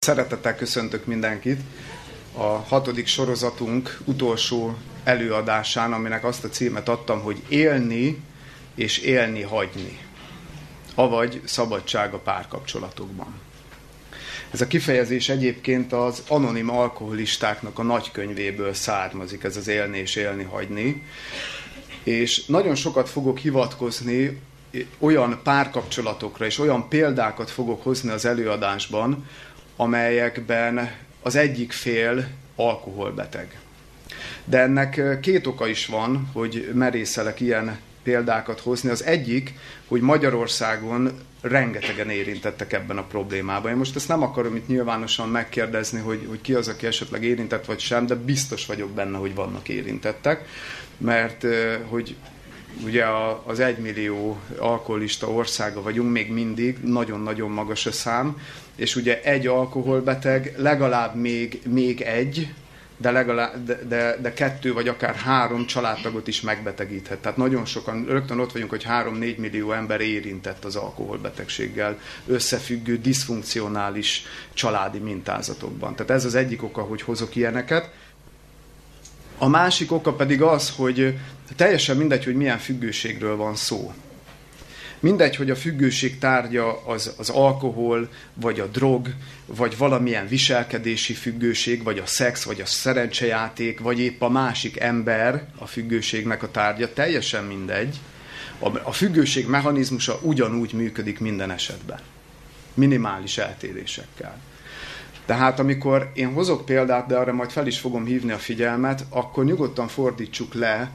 Szeretettel köszöntök mindenkit a hatodik sorozatunk utolsó előadásán, aminek azt a címet adtam, hogy élni és élni hagyni, avagy szabadság a párkapcsolatokban. Ez a kifejezés egyébként az anonim alkoholistáknak a nagykönyvéből származik, ez az élni és élni hagyni. És nagyon sokat fogok hivatkozni olyan párkapcsolatokra, és olyan példákat fogok hozni az előadásban, amelyekben az egyik fél alkoholbeteg. De ennek két oka is van, hogy merészelek ilyen példákat hozni. Az egyik, hogy Magyarországon rengetegen érintettek ebben a problémában. Én most ezt nem akarom itt nyilvánosan megkérdezni, hogy, hogy ki az, aki esetleg érintett vagy sem, de biztos vagyok benne, hogy vannak érintettek, mert hogy ugye az egymillió alkoholista országa vagyunk, még mindig nagyon-nagyon magas a szám, és ugye egy alkoholbeteg, legalább még, még egy, de, legalább, de, de, de kettő vagy akár három családtagot is megbetegíthet. Tehát nagyon sokan, rögtön ott vagyunk, hogy három-négy millió ember érintett az alkoholbetegséggel összefüggő, diszfunkcionális családi mintázatokban. Tehát ez az egyik oka, hogy hozok ilyeneket. A másik oka pedig az, hogy teljesen mindegy, hogy milyen függőségről van szó. Mindegy, hogy a függőség tárgya az, az alkohol, vagy a drog, vagy valamilyen viselkedési függőség, vagy a szex, vagy a szerencsejáték, vagy épp a másik ember a függőségnek a tárgya, teljesen mindegy. A, a függőség mechanizmusa ugyanúgy működik minden esetben. Minimális eltérésekkel. Tehát amikor én hozok példát, de arra majd fel is fogom hívni a figyelmet, akkor nyugodtan fordítsuk le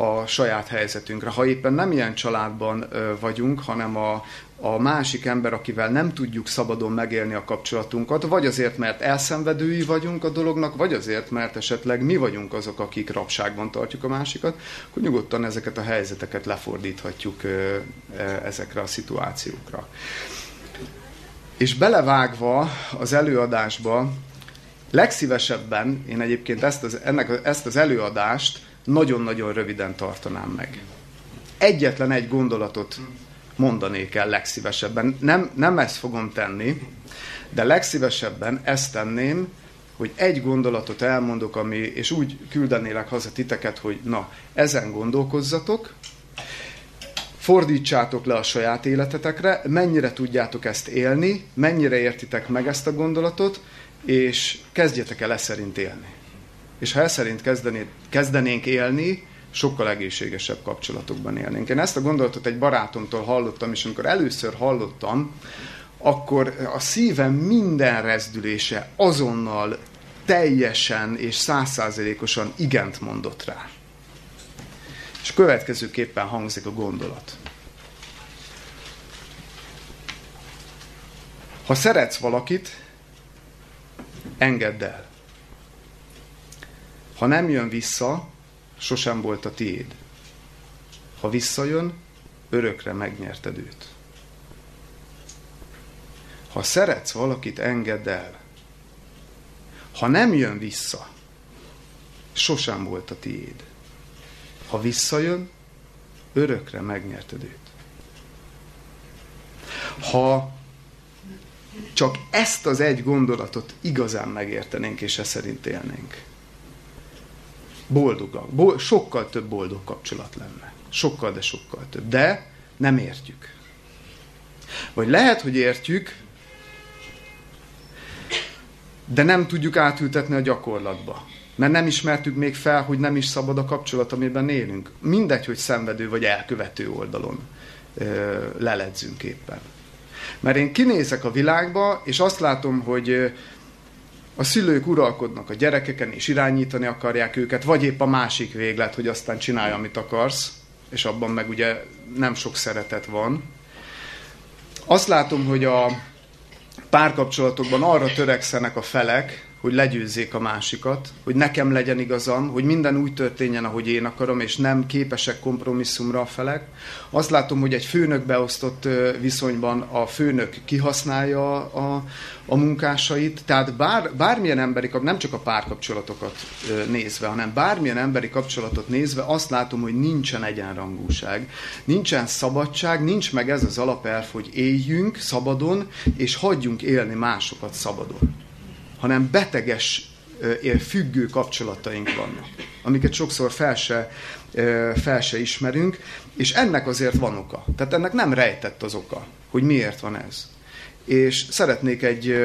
a saját helyzetünkre. Ha éppen nem ilyen családban vagyunk, hanem a, a másik ember, akivel nem tudjuk szabadon megélni a kapcsolatunkat, vagy azért, mert elszenvedői vagyunk a dolognak, vagy azért, mert esetleg mi vagyunk azok, akik rabságban tartjuk a másikat, akkor nyugodtan ezeket a helyzeteket lefordíthatjuk ezekre a szituációkra. És belevágva az előadásba, legszívesebben én egyébként ezt az, ennek, ezt az előadást nagyon-nagyon röviden tartanám meg. Egyetlen egy gondolatot mondanék el legszívesebben. Nem, nem ezt fogom tenni, de legszívesebben ezt tenném, hogy egy gondolatot elmondok, ami, és úgy küldenélek haza titeket, hogy na, ezen gondolkozzatok, fordítsátok le a saját életetekre, mennyire tudjátok ezt élni, mennyire értitek meg ezt a gondolatot, és kezdjetek el ezt szerint élni. És ha ezt szerint kezdené, kezdenénk élni, sokkal egészségesebb kapcsolatokban élnénk. Én ezt a gondolatot egy barátomtól hallottam, és amikor először hallottam, akkor a szívem minden rezdülése azonnal teljesen és százszázalékosan igent mondott rá. És következőképpen hangzik a gondolat. Ha szeretsz valakit, engedd el. Ha nem jön vissza, sosem volt a tiéd. Ha visszajön, örökre megnyerted őt. Ha szeretsz valakit, engedd el. Ha nem jön vissza, sosem volt a tiéd. Ha visszajön, örökre megnyerted őt. Ha csak ezt az egy gondolatot igazán megértenénk, és e szerint élnénk, boldogak, bo- sokkal több boldog kapcsolat lenne. Sokkal, de sokkal több. De nem értjük. Vagy lehet, hogy értjük, de nem tudjuk átültetni a gyakorlatba. Mert nem ismertük még fel, hogy nem is szabad a kapcsolat, amiben élünk. Mindegy, hogy szenvedő vagy elkövető oldalon ö, leledzünk éppen. Mert én kinézek a világba, és azt látom, hogy a szülők uralkodnak a gyerekeken, és irányítani akarják őket, vagy épp a másik véglet, hogy aztán csinálj, amit akarsz, és abban meg ugye nem sok szeretet van. Azt látom, hogy a párkapcsolatokban arra törekszenek a felek, hogy legyőzzék a másikat, hogy nekem legyen igazam, hogy minden úgy történjen, ahogy én akarom, és nem képesek kompromisszumra a felek. Azt látom, hogy egy főnök beosztott viszonyban a főnök kihasználja a, a munkásait, tehát bár, bármilyen emberi, nem csak a párkapcsolatokat nézve, hanem bármilyen emberi kapcsolatot nézve, azt látom, hogy nincsen egyenrangúság, nincsen szabadság, nincs meg ez az alapelv, hogy éljünk szabadon, és hagyjunk élni másokat szabadon. Hanem beteges, függő kapcsolataink vannak, amiket sokszor fel se, fel se ismerünk, és ennek azért van oka. Tehát ennek nem rejtett az oka, hogy miért van ez. És szeretnék egy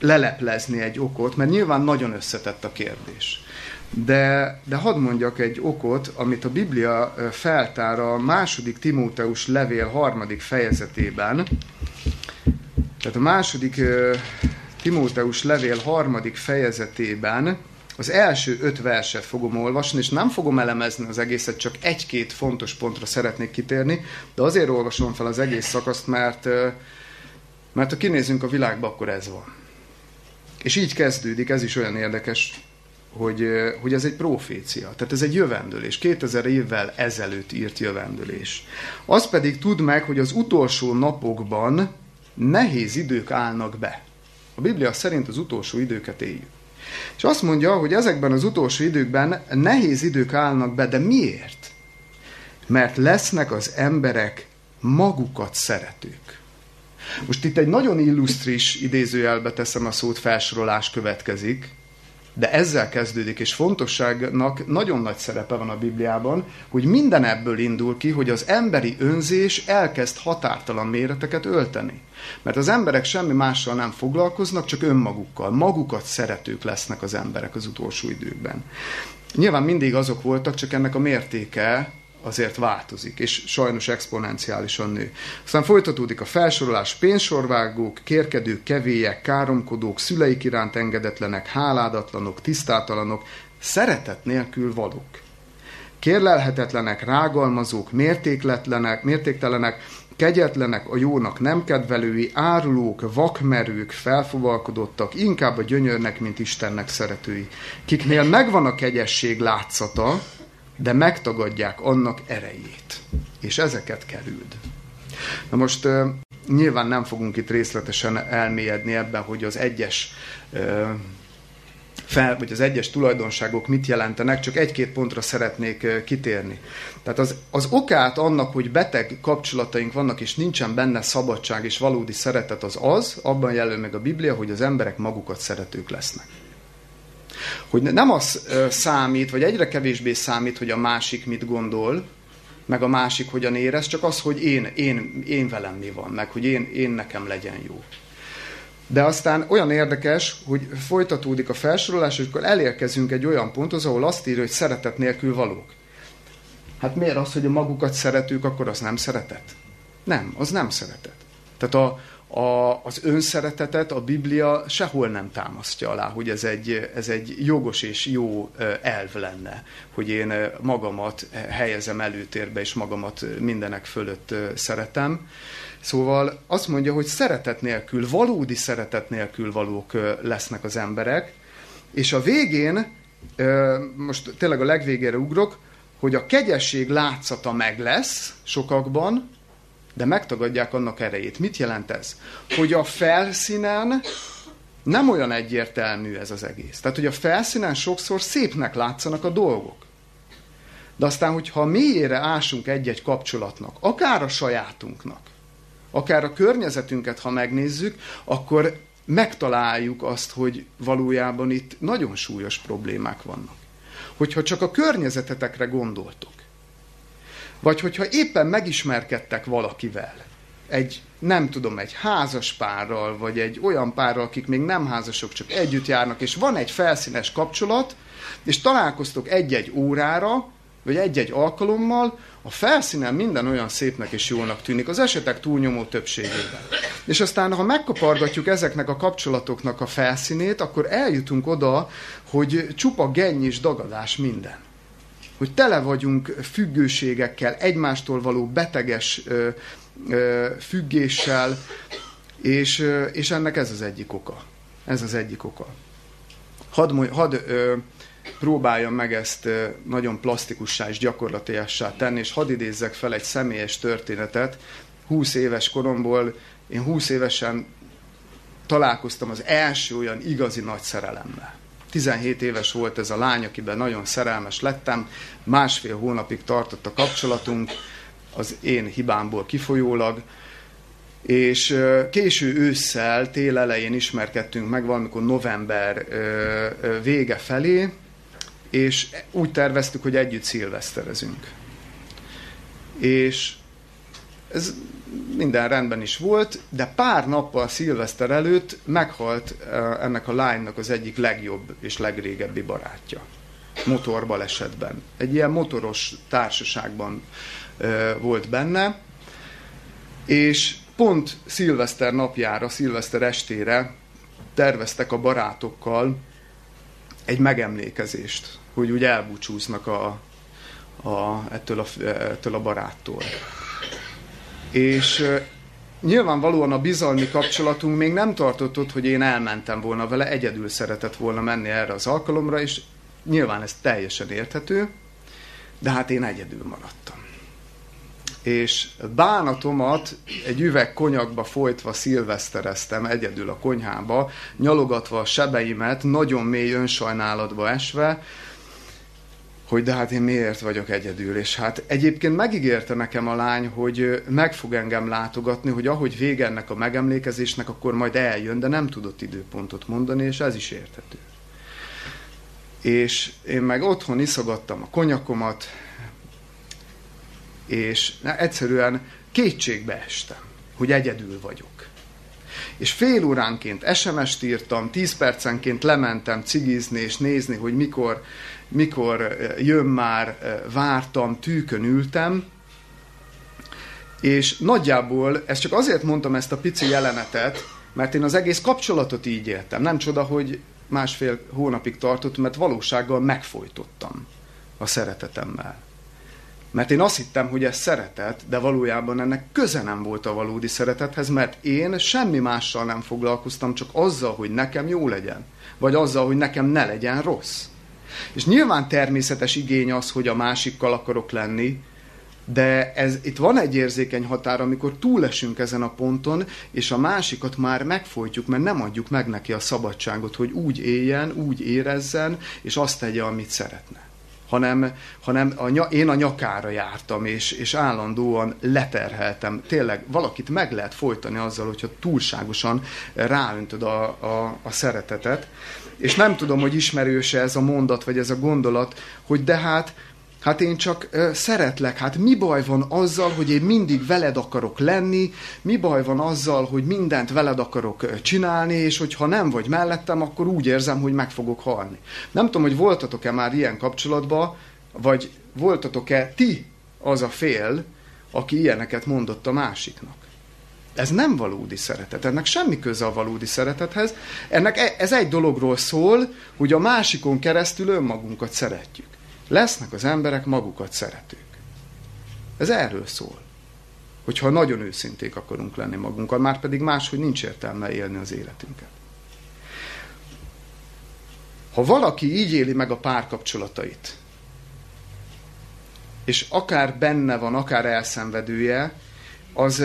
leleplezni egy okot, mert nyilván nagyon összetett a kérdés. De, de hadd mondjak egy okot, amit a Biblia feltár a második Timóteus levél harmadik fejezetében. Tehát a második Timóteus levél harmadik fejezetében az első öt verset fogom olvasni, és nem fogom elemezni az egészet, csak egy-két fontos pontra szeretnék kitérni, de azért olvasom fel az egész szakaszt, mert, mert ha kinézünk a világba, akkor ez van. És így kezdődik, ez is olyan érdekes, hogy, hogy ez egy profécia, tehát ez egy jövendőlés, 2000 évvel ezelőtt írt jövendőlés. Az pedig tud meg, hogy az utolsó napokban nehéz idők állnak be. A Biblia szerint az utolsó időket éljük. És azt mondja, hogy ezekben az utolsó időkben nehéz idők állnak be, de miért? Mert lesznek az emberek magukat szeretők. Most itt egy nagyon illusztris idézőjelbe teszem a szót, felsorolás következik, de ezzel kezdődik, és fontosságnak nagyon nagy szerepe van a Bibliában, hogy minden ebből indul ki, hogy az emberi önzés elkezd határtalan méreteket ölteni. Mert az emberek semmi mással nem foglalkoznak, csak önmagukkal. Magukat szeretők lesznek az emberek az utolsó időkben. Nyilván mindig azok voltak, csak ennek a mértéke azért változik, és sajnos exponenciálisan nő. Aztán folytatódik a felsorolás, pénzsorvágók, kérkedők, kevélyek, káromkodók, szüleik iránt engedetlenek, háládatlanok, tisztátalanok, szeretet nélkül valók. Kérlelhetetlenek, rágalmazók, mértékletlenek, mértéktelenek, kegyetlenek, a jónak nem kedvelői, árulók, vakmerők, felfogalkodottak, inkább a gyönyörnek, mint Istennek szeretői, kiknél megvan a kegyesség látszata, de megtagadják annak erejét. És ezeket kerüld. Na most nyilván nem fogunk itt részletesen elmélyedni ebben, hogy az egyes fel, vagy az egyes tulajdonságok mit jelentenek, csak egy-két pontra szeretnék kitérni. Tehát az, az okát annak, hogy beteg kapcsolataink vannak, és nincsen benne szabadság és valódi szeretet, az az, abban jelöl meg a Biblia, hogy az emberek magukat szeretők lesznek. Hogy nem az számít, vagy egyre kevésbé számít, hogy a másik mit gondol, meg a másik hogyan érez, csak az, hogy én, én, én velem mi van, meg hogy én, én nekem legyen jó. De aztán olyan érdekes, hogy folytatódik a felsorolás, és akkor elérkezünk egy olyan ponthoz, ahol azt írja, hogy szeretet nélkül valók. Hát miért az, hogy a magukat szeretők, akkor az nem szeretet? Nem, az nem szeretet. Tehát a, a, az önszeretetet a Biblia sehol nem támasztja alá, hogy ez egy, ez egy jogos és jó elv lenne, hogy én magamat helyezem előtérbe, és magamat mindenek fölött szeretem. Szóval azt mondja, hogy szeretet nélkül, valódi szeretet nélkül valók lesznek az emberek, és a végén, most tényleg a legvégére ugrok, hogy a kegyesség látszata meg lesz sokakban, de megtagadják annak erejét. Mit jelent ez? Hogy a felszínen nem olyan egyértelmű ez az egész. Tehát, hogy a felszínen sokszor szépnek látszanak a dolgok. De aztán, hogyha mélyére ásunk egy-egy kapcsolatnak, akár a sajátunknak, akár a környezetünket, ha megnézzük, akkor megtaláljuk azt, hogy valójában itt nagyon súlyos problémák vannak. Hogyha csak a környezetetekre gondoltok, vagy hogyha éppen megismerkedtek valakivel, egy, nem tudom, egy házas párral, vagy egy olyan párral, akik még nem házasok, csak együtt járnak, és van egy felszínes kapcsolat, és találkoztok egy-egy órára, vagy egy-egy alkalommal, a felszínen minden olyan szépnek és jónak tűnik, az esetek túlnyomó többségében. És aztán, ha megkapargatjuk ezeknek a kapcsolatoknak a felszínét, akkor eljutunk oda, hogy csupa genny és dagadás minden hogy tele vagyunk függőségekkel, egymástól való beteges függéssel, és, és ennek ez az egyik oka. Ez az egyik oka. Hadd, hadd próbáljam meg ezt nagyon plastikussá és gyakorlatiassá tenni, és hadd idézzek fel egy személyes történetet. 20 éves koromból, én 20 évesen találkoztam az első olyan igazi nagy szerelemmel. 17 éves volt ez a lány, akiben nagyon szerelmes lettem, másfél hónapig tartott a kapcsolatunk, az én hibámból kifolyólag, és késő ősszel, tél elején ismerkedtünk meg, valamikor november vége felé, és úgy terveztük, hogy együtt szilveszterezünk. És ez minden rendben is volt, de pár nappal szilveszter előtt meghalt ennek a lánynak az egyik legjobb és legrégebbi barátja. Motorbalesetben. Egy ilyen motoros társaságban volt benne, és pont szilveszter napjára, szilveszter estére terveztek a barátokkal egy megemlékezést, hogy úgy elbúcsúznak a, a, ettől, a, ettől a baráttól. És nyilvánvalóan a bizalmi kapcsolatunk még nem tartott ott, hogy én elmentem volna vele, egyedül szeretett volna menni erre az alkalomra, és nyilván ez teljesen érthető, de hát én egyedül maradtam. És bánatomat egy üveg konyakba folytva szilvesztereztem egyedül a konyhába, nyalogatva a sebeimet, nagyon mély önsajnálatba esve, hogy de hát én miért vagyok egyedül, és hát egyébként megígérte nekem a lány, hogy meg fog engem látogatni, hogy ahogy vége ennek a megemlékezésnek, akkor majd eljön, de nem tudott időpontot mondani, és ez is érthető. És én meg otthon iszogattam a konyakomat, és egyszerűen kétségbe estem, hogy egyedül vagyok. És fél óránként SMS-t írtam, tíz percenként lementem cigizni és nézni, hogy mikor, mikor jön már, vártam, tűkön ültem, és nagyjából, ezt csak azért mondtam ezt a pici jelenetet, mert én az egész kapcsolatot így éltem. Nem csoda, hogy másfél hónapig tartott, mert valósággal megfojtottam a szeretetemmel. Mert én azt hittem, hogy ez szeretet, de valójában ennek köze nem volt a valódi szeretethez, mert én semmi mással nem foglalkoztam, csak azzal, hogy nekem jó legyen. Vagy azzal, hogy nekem ne legyen rossz. És nyilván természetes igény az, hogy a másikkal akarok lenni, de ez, itt van egy érzékeny határ, amikor túlesünk ezen a ponton, és a másikat már megfojtjuk, mert nem adjuk meg neki a szabadságot, hogy úgy éljen, úgy érezzen, és azt tegye, amit szeretne hanem, hanem a, én a nyakára jártam, és, és állandóan leterheltem. Tényleg valakit meg lehet folytani azzal, hogyha túlságosan ráöntöd a, a, a szeretetet. És nem tudom, hogy ismerőse ez a mondat, vagy ez a gondolat, hogy de hát Hát én csak ö, szeretlek, hát mi baj van azzal, hogy én mindig veled akarok lenni, mi baj van azzal, hogy mindent veled akarok csinálni, és hogyha nem vagy mellettem, akkor úgy érzem, hogy meg fogok halni. Nem tudom, hogy voltatok-e már ilyen kapcsolatban, vagy voltatok-e ti az a fél, aki ilyeneket mondott a másiknak. Ez nem valódi szeretet, ennek semmi köze a valódi szeretethez. Ennek e, ez egy dologról szól, hogy a másikon keresztül önmagunkat szeretjük lesznek az emberek magukat szeretők. Ez erről szól. Hogyha nagyon őszinték akarunk lenni magunkkal, már pedig máshogy nincs értelme élni az életünket. Ha valaki így éli meg a párkapcsolatait, és akár benne van, akár elszenvedője, az,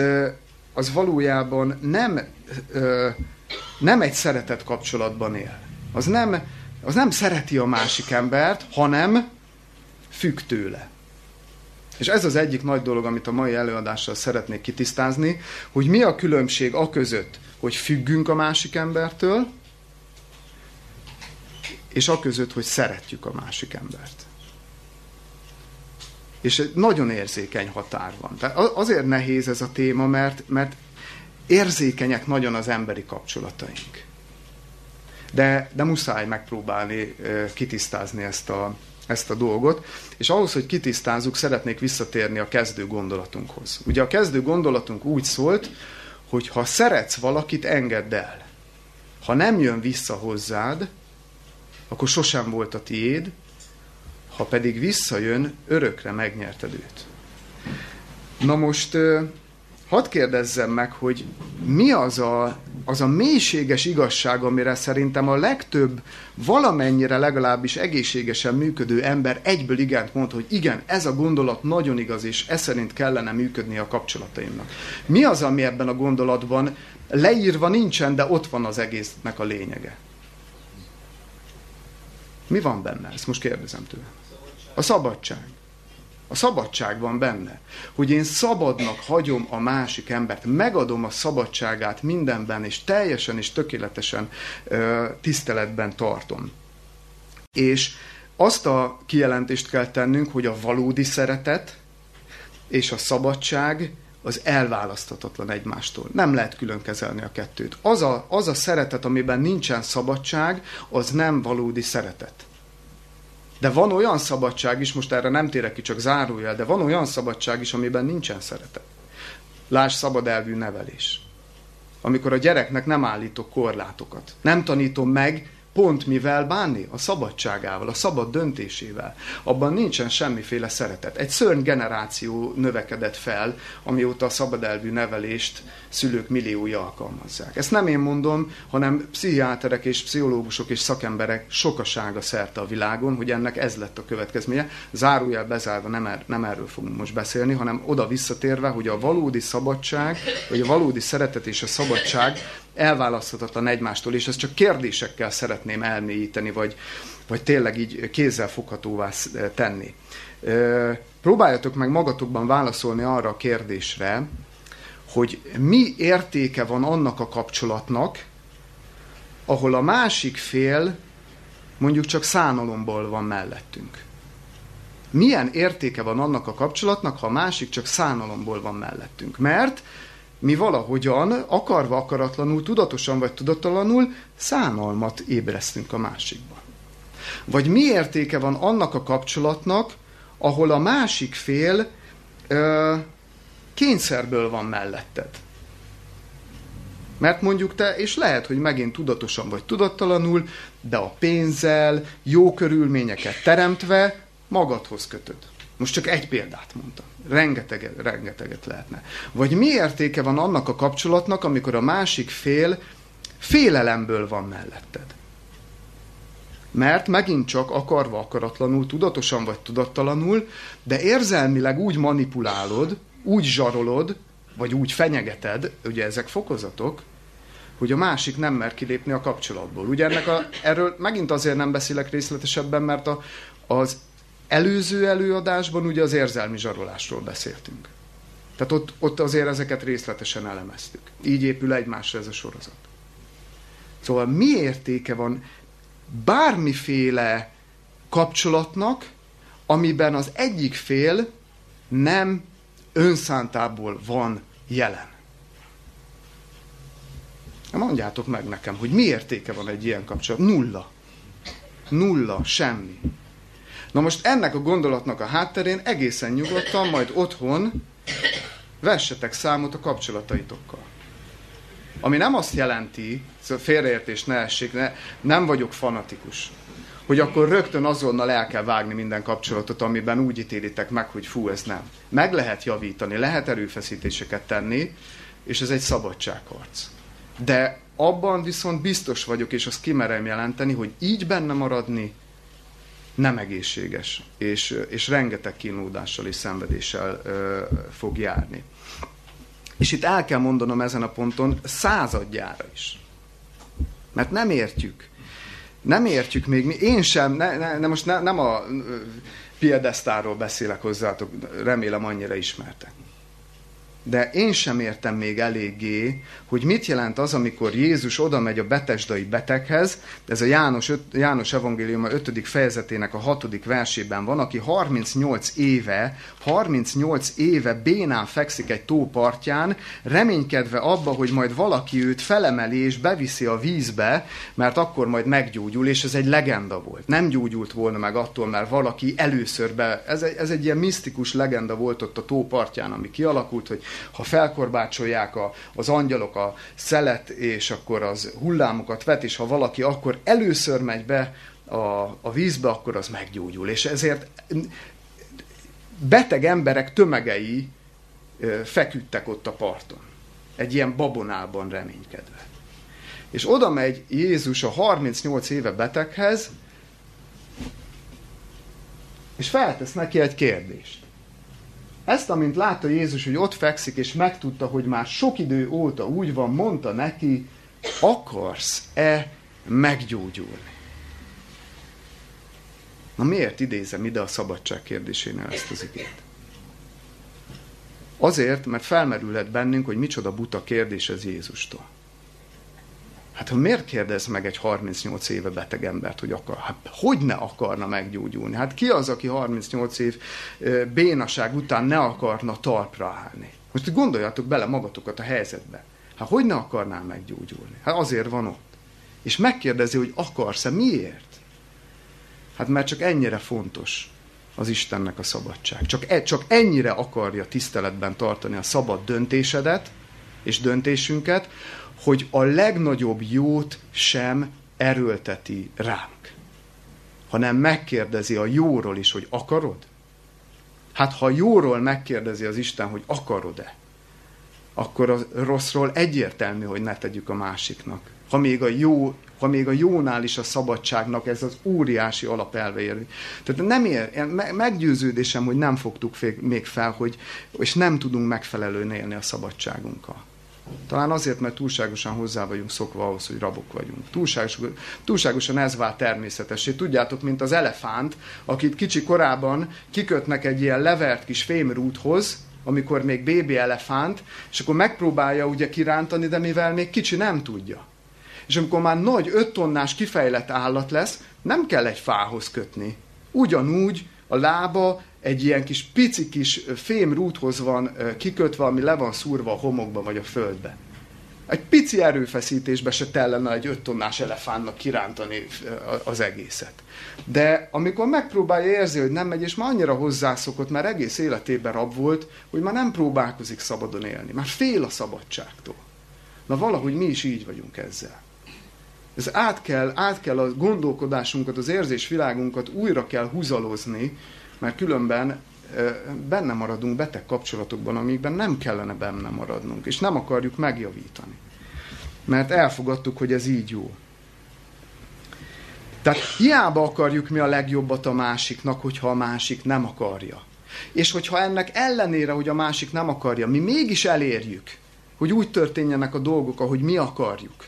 az valójában nem, nem egy szeretett kapcsolatban él. Az nem, az nem szereti a másik embert, hanem függ tőle. És ez az egyik nagy dolog, amit a mai előadással szeretnék kitisztázni, hogy mi a különbség a között, hogy függünk a másik embertől, és a között, hogy szeretjük a másik embert. És egy nagyon érzékeny határ van. Tehát azért nehéz ez a téma, mert, mert érzékenyek nagyon az emberi kapcsolataink. De, de muszáj megpróbálni kitisztázni ezt a, ezt a dolgot, és ahhoz, hogy kitisztázzuk, szeretnék visszatérni a kezdő gondolatunkhoz. Ugye a kezdő gondolatunk úgy szólt, hogy ha szeretsz valakit, engedd el. Ha nem jön vissza hozzád, akkor sosem volt a tiéd, ha pedig visszajön, örökre megnyerted őt. Na most hadd kérdezzem meg, hogy mi az a, az a mélységes igazság, amire szerintem a legtöbb valamennyire legalábbis egészségesen működő ember egyből igent mond, hogy igen, ez a gondolat nagyon igaz, és ez szerint kellene működni a kapcsolataimnak. Mi az, ami ebben a gondolatban leírva nincsen, de ott van az egésznek a lényege? Mi van benne? Ezt most kérdezem tőle. A szabadság. A szabadság van benne. Hogy én szabadnak hagyom a másik embert, megadom a szabadságát mindenben, és teljesen és tökéletesen ö, tiszteletben tartom. És azt a kijelentést kell tennünk, hogy a valódi szeretet és a szabadság az elválaszthatatlan egymástól. Nem lehet külön kezelni a kettőt. Az a, az a szeretet, amiben nincsen szabadság, az nem valódi szeretet. De van olyan szabadság is, most erre nem térek ki, csak zárójel, de van olyan szabadság is, amiben nincsen szeretet. Lásd szabad elvű nevelés. Amikor a gyereknek nem állítok korlátokat. Nem tanítom meg, pont mivel bánni? A szabadságával, a szabad döntésével. Abban nincsen semmiféle szeretet. Egy szörny generáció növekedett fel, amióta a szabadelvű nevelést szülők milliói alkalmazzák. Ezt nem én mondom, hanem pszichiáterek és pszichológusok és szakemberek sokasága szerte a világon, hogy ennek ez lett a következménye. Zárójel bezárva nem, er, nem erről fogunk most beszélni, hanem oda visszatérve, hogy a valódi szabadság, vagy a valódi szeretet és a szabadság elválaszthatatlan egymástól, és ezt csak kérdésekkel szeretném elmélyíteni, vagy, vagy tényleg így kézzel foghatóvá tenni. Próbáljatok meg magatokban válaszolni arra a kérdésre, hogy mi értéke van annak a kapcsolatnak, ahol a másik fél mondjuk csak szánalomból van mellettünk. Milyen értéke van annak a kapcsolatnak, ha a másik csak szánalomból van mellettünk? Mert mi valahogyan, akarva akaratlanul, tudatosan vagy tudattalanul szánalmat ébresztünk a másikban. Vagy mi értéke van annak a kapcsolatnak, ahol a másik fél ö, kényszerből van melletted. Mert mondjuk te, és lehet, hogy megint tudatosan vagy tudattalanul, de a pénzzel, jó körülményeket teremtve magadhoz kötöd. Most csak egy példát mondtam. Rengeteget, rengeteget lehetne. Vagy mi értéke van annak a kapcsolatnak, amikor a másik fél félelemből van melletted? Mert megint csak akarva akaratlanul, tudatosan vagy tudattalanul, de érzelmileg úgy manipulálod, úgy zsarolod, vagy úgy fenyegeted, ugye ezek fokozatok, hogy a másik nem mer kilépni a kapcsolatból. Ugye ennek a, erről megint azért nem beszélek részletesebben, mert a, az előző előadásban ugye az érzelmi zsarolásról beszéltünk. Tehát ott, ott azért ezeket részletesen elemeztük. Így épül egymásra ez a sorozat. Szóval mi értéke van bármiféle kapcsolatnak, amiben az egyik fél nem önszántából van jelen. Mondjátok meg nekem, hogy mi értéke van egy ilyen kapcsolat? Nulla. Nulla, semmi. Na most ennek a gondolatnak a hátterén egészen nyugodtan, majd otthon vessetek számot a kapcsolataitokkal. Ami nem azt jelenti, szóval félreértés ne essék, ne, nem vagyok fanatikus, hogy akkor rögtön azonnal el kell vágni minden kapcsolatot, amiben úgy ítélitek meg, hogy fú, ez nem. Meg lehet javítani, lehet erőfeszítéseket tenni, és ez egy szabadságharc. De abban viszont biztos vagyok, és azt kimerem jelenteni, hogy így benne maradni, nem egészséges, és, és rengeteg kínlódással és szenvedéssel ö, fog járni. És itt el kell mondanom ezen a ponton századjára is. Mert nem értjük. Nem értjük még mi. Én sem, ne, ne, ne most ne, nem a piedesztáról beszélek hozzátok, remélem annyira ismertek de én sem értem még eléggé, hogy mit jelent az, amikor Jézus oda megy a betesdai beteghez, ez a János, János evangélium 5. fejezetének a 6. versében van, aki 38 éve, 38 éve bénán fekszik egy tó partján, reménykedve abba, hogy majd valaki őt felemeli és beviszi a vízbe, mert akkor majd meggyógyul, és ez egy legenda volt. Nem gyógyult volna meg attól, mert valaki először be, ez egy, ez egy ilyen misztikus legenda volt ott a tó partján, ami kialakult, hogy ha felkorbácsolják a, az angyalok a szelet, és akkor az hullámokat vet, és ha valaki akkor először megy be a, a vízbe, akkor az meggyógyul. És ezért beteg emberek tömegei feküdtek ott a parton. Egy ilyen babonában reménykedve. És oda megy Jézus a 38 éve beteghez, és feltesz neki egy kérdést. Ezt, amint látta Jézus, hogy ott fekszik, és megtudta, hogy már sok idő óta úgy van, mondta neki, akarsz-e meggyógyulni? Na miért idézem ide a szabadság kérdésénél ezt az igét? Azért, mert felmerülhet bennünk, hogy micsoda buta kérdés ez Jézustól. Hát miért kérdez meg egy 38 éve beteg embert, hogy akar? Hát hogy ne akarna meggyógyulni? Hát ki az, aki 38 év bénaság után ne akarna talpra állni? Most gondoljatok bele magatokat a helyzetbe. Hát hogy ne akarnál meggyógyulni? Hát azért van ott. És megkérdezi, hogy akarsz-e, miért? Hát mert csak ennyire fontos az Istennek a szabadság. Csak, e, csak ennyire akarja tiszteletben tartani a szabad döntésedet és döntésünket, hogy a legnagyobb jót sem erőlteti ránk, hanem megkérdezi a jóról is, hogy akarod? Hát ha jóról megkérdezi az Isten, hogy akarod-e, akkor a rosszról egyértelmű, hogy ne tegyük a másiknak. Ha még a, jó, ha még a jónál is a szabadságnak ez az óriási alapelve ér. Tehát nem ér, meggyőződésem, hogy nem fogtuk még fel, hogy, és nem tudunk megfelelően élni a szabadságunkkal. Talán azért, mert túlságosan hozzá vagyunk szokva ahhoz, hogy rabok vagyunk. Túlságosan, túlságosan ez vált természetessé. Tudjátok, mint az elefánt, akit kicsi korában kikötnek egy ilyen levert kis fémrúthoz, amikor még bébi elefánt, és akkor megpróbálja ugye kirántani, de mivel még kicsi nem tudja. És amikor már nagy, öt tonnás kifejlett állat lesz, nem kell egy fához kötni. Ugyanúgy a lába egy ilyen kis pici kis fémrúthoz van kikötve, ami le van szúrva a homokba vagy a földbe. Egy pici erőfeszítésbe se tellene egy öt tonnás elefántnak kirántani az egészet. De amikor megpróbálja érzi, hogy nem megy, és már annyira hozzászokott, mert egész életében rab volt, hogy már nem próbálkozik szabadon élni, már fél a szabadságtól. Na valahogy mi is így vagyunk ezzel. Ez át kell, át kell a gondolkodásunkat, az érzésvilágunkat újra kell húzalozni, mert különben benne maradunk beteg kapcsolatokban, amikben nem kellene benne maradnunk, és nem akarjuk megjavítani. Mert elfogadtuk, hogy ez így jó. Tehát hiába akarjuk mi a legjobbat a másiknak, hogyha a másik nem akarja. És hogyha ennek ellenére, hogy a másik nem akarja, mi mégis elérjük, hogy úgy történjenek a dolgok, ahogy mi akarjuk,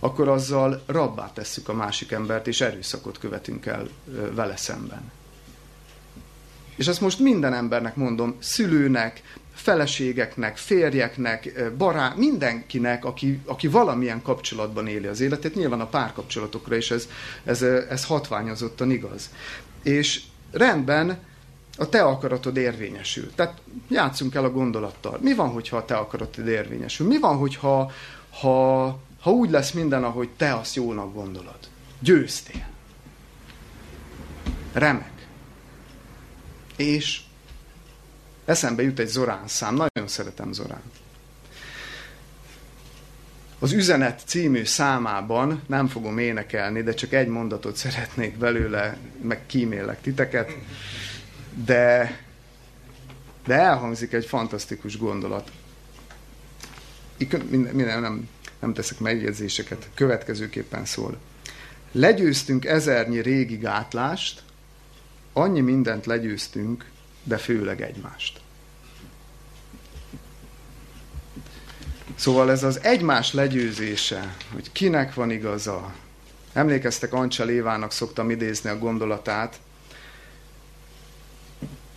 akkor azzal rabbá tesszük a másik embert, és erőszakot követünk el vele szemben. És ezt most minden embernek mondom, szülőnek, feleségeknek, férjeknek, barát, mindenkinek, aki, aki valamilyen kapcsolatban éli az életét, nyilván a párkapcsolatokra is ez, ez, ez hatványozottan igaz. És rendben, a te akaratod érvényesül. Tehát játszunk el a gondolattal. Mi van, hogyha a te akaratod érvényesül? Mi van, hogyha ha, ha úgy lesz minden, ahogy te azt jónak gondolod? Győztél. Remek. És eszembe jut egy Zorán szám, nagyon szeretem Zorán. Az Üzenet című számában nem fogom énekelni, de csak egy mondatot szeretnék belőle, meg kímélek titeket, de, de elhangzik egy fantasztikus gondolat. Minden, minden nem, nem teszek megjegyzéseket, következőképpen szól. Legyőztünk ezernyi régi gátlást, annyi mindent legyőztünk, de főleg egymást. Szóval ez az egymás legyőzése, hogy kinek van igaza. Emlékeztek, Ancsa Lévának szoktam idézni a gondolatát,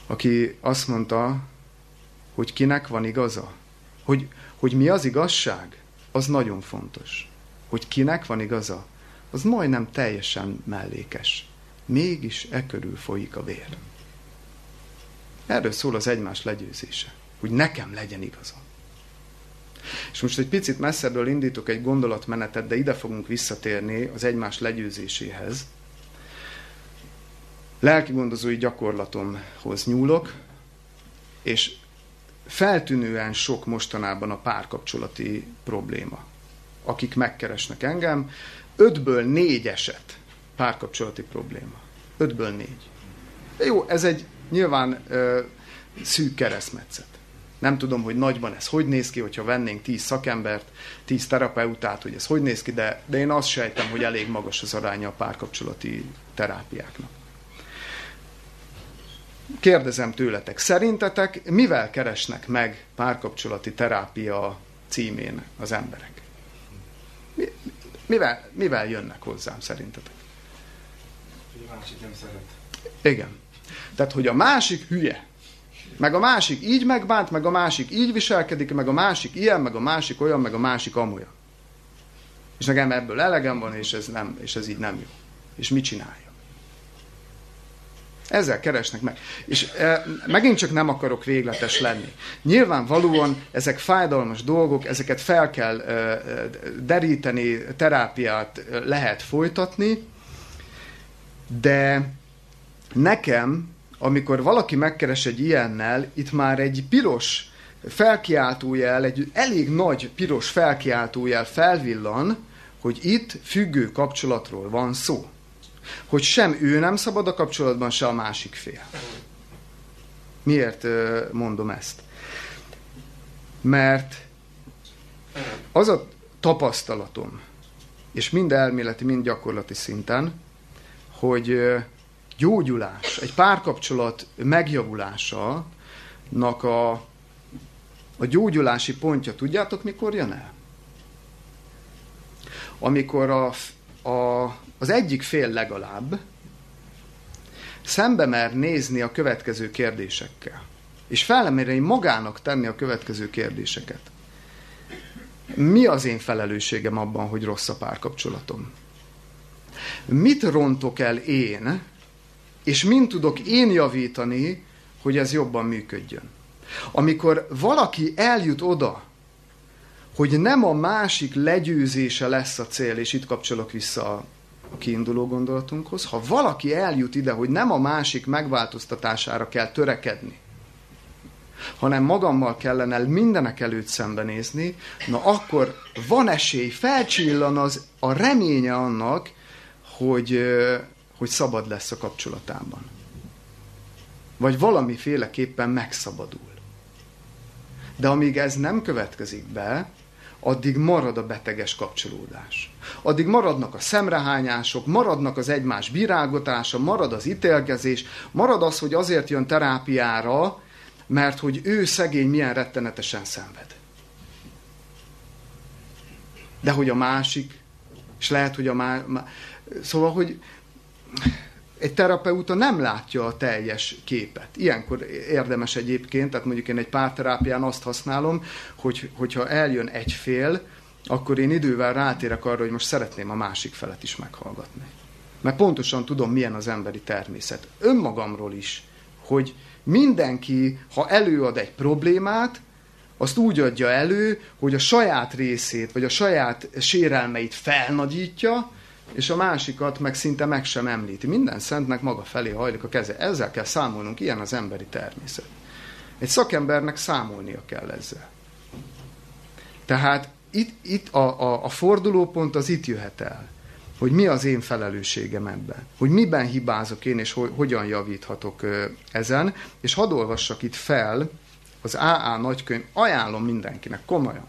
aki azt mondta, hogy kinek van igaza. Hogy, hogy mi az igazság, az nagyon fontos. Hogy kinek van igaza, az majdnem teljesen mellékes mégis e körül folyik a vér. Erről szól az egymás legyőzése, hogy nekem legyen igazam. És most egy picit messzebbről indítok egy gondolatmenetet, de ide fogunk visszatérni az egymás legyőzéséhez. Lelkigondozói gyakorlatomhoz nyúlok, és feltűnően sok mostanában a párkapcsolati probléma. Akik megkeresnek engem, ötből négy eset párkapcsolati probléma. Ötből négy. De jó, ez egy nyilván ö, szűk keresztmetszet. Nem tudom, hogy nagyban ez hogy néz ki, hogyha vennénk tíz szakembert, tíz terapeutát, hogy ez hogy néz ki, de, de én azt sejtem, hogy elég magas az aránya a párkapcsolati terápiáknak. Kérdezem tőletek, szerintetek mivel keresnek meg párkapcsolati terápia címén az emberek? Mivel, mivel jönnek hozzám szerintetek? Hogy a másik nem szeret. Igen. Tehát, hogy a másik hülye. Meg a másik így megbánt, meg a másik így viselkedik, meg a másik ilyen, meg a másik olyan, meg a másik amolyan. És nekem ebből elegem van, és ez, nem, és ez így nem jó. És mit csinálja? Ezzel keresnek meg. És e, megint csak nem akarok végletes lenni. Nyilvánvalóan ezek fájdalmas dolgok, ezeket fel kell e, deríteni, terápiát lehet folytatni, de nekem, amikor valaki megkeres egy ilyennel, itt már egy piros felkiáltójel, egy elég nagy piros felkiáltójel felvillan, hogy itt függő kapcsolatról van szó. Hogy sem ő nem szabad a kapcsolatban, se a másik fél. Miért mondom ezt? Mert az a tapasztalatom, és mind elméleti, mind gyakorlati szinten, hogy gyógyulás, egy párkapcsolat megjavulása a, a gyógyulási pontja, tudjátok, mikor jön el? Amikor a, a, az egyik fél legalább szembe mer nézni a következő kérdésekkel, és felmerni magának tenni a következő kérdéseket. Mi az én felelősségem abban, hogy rossz a párkapcsolatom? Mit rontok el én, és mint tudok én javítani, hogy ez jobban működjön? Amikor valaki eljut oda, hogy nem a másik legyőzése lesz a cél, és itt kapcsolok vissza kiinduló gondolatunkhoz, ha valaki eljut ide, hogy nem a másik megváltoztatására kell törekedni, hanem magammal kellene mindenek előtt szembenézni, na akkor van esély, felcsillan az a reménye annak, hogy, hogy szabad lesz a kapcsolatában. Vagy valamiféleképpen megszabadul. De amíg ez nem következik be, addig marad a beteges kapcsolódás. Addig maradnak a szemrehányások, maradnak az egymás virágotása, marad az ítélkezés, marad az, hogy azért jön terápiára, mert hogy ő szegény milyen rettenetesen szenved. De hogy a másik, és lehet, hogy a másik, Szóval, hogy egy terapeuta nem látja a teljes képet. Ilyenkor érdemes egyébként, tehát mondjuk én egy párterápián azt használom, hogy, hogyha eljön egy fél, akkor én idővel rátérek arra, hogy most szeretném a másik felet is meghallgatni. Mert pontosan tudom, milyen az emberi természet. Önmagamról is, hogy mindenki, ha előad egy problémát, azt úgy adja elő, hogy a saját részét, vagy a saját sérelmeit felnagyítja, és a másikat meg szinte meg sem említi. Minden szentnek maga felé hajlik a keze. Ezzel kell számolnunk, ilyen az emberi természet. Egy szakembernek számolnia kell ezzel. Tehát itt, itt a, a, a fordulópont az itt jöhet el, hogy mi az én felelősségem ebben, hogy miben hibázok én, és ho, hogyan javíthatok ezen, és hadd olvassak itt fel az AA nagykönyv, ajánlom mindenkinek, komolyan.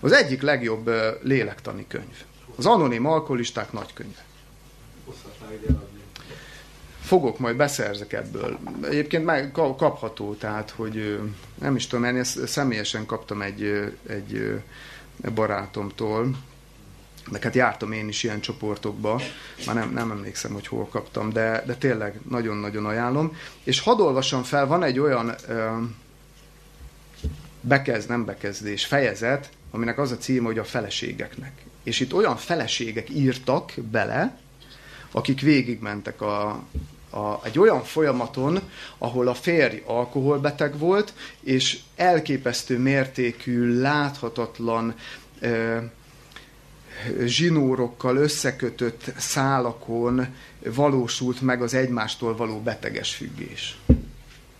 Az egyik legjobb lélektani könyv. Az anonim alkoholisták nagykönyve. Fogok, majd beszerzek ebből. Egyébként meg kapható, tehát, hogy nem is tudom, én ezt személyesen kaptam egy, egy barátomtól, de hát jártam én is ilyen csoportokba, már nem, nem emlékszem, hogy hol kaptam, de, de tényleg nagyon-nagyon ajánlom. És hadd olvasom fel, van egy olyan ö, bekez, nem bekezdés, fejezet, aminek az a cím, hogy a feleségeknek. És itt olyan feleségek írtak bele, akik végigmentek a, a, egy olyan folyamaton, ahol a férj alkoholbeteg volt, és elképesztő mértékű, láthatatlan ö, zsinórokkal összekötött szálakon valósult meg az egymástól való beteges függés.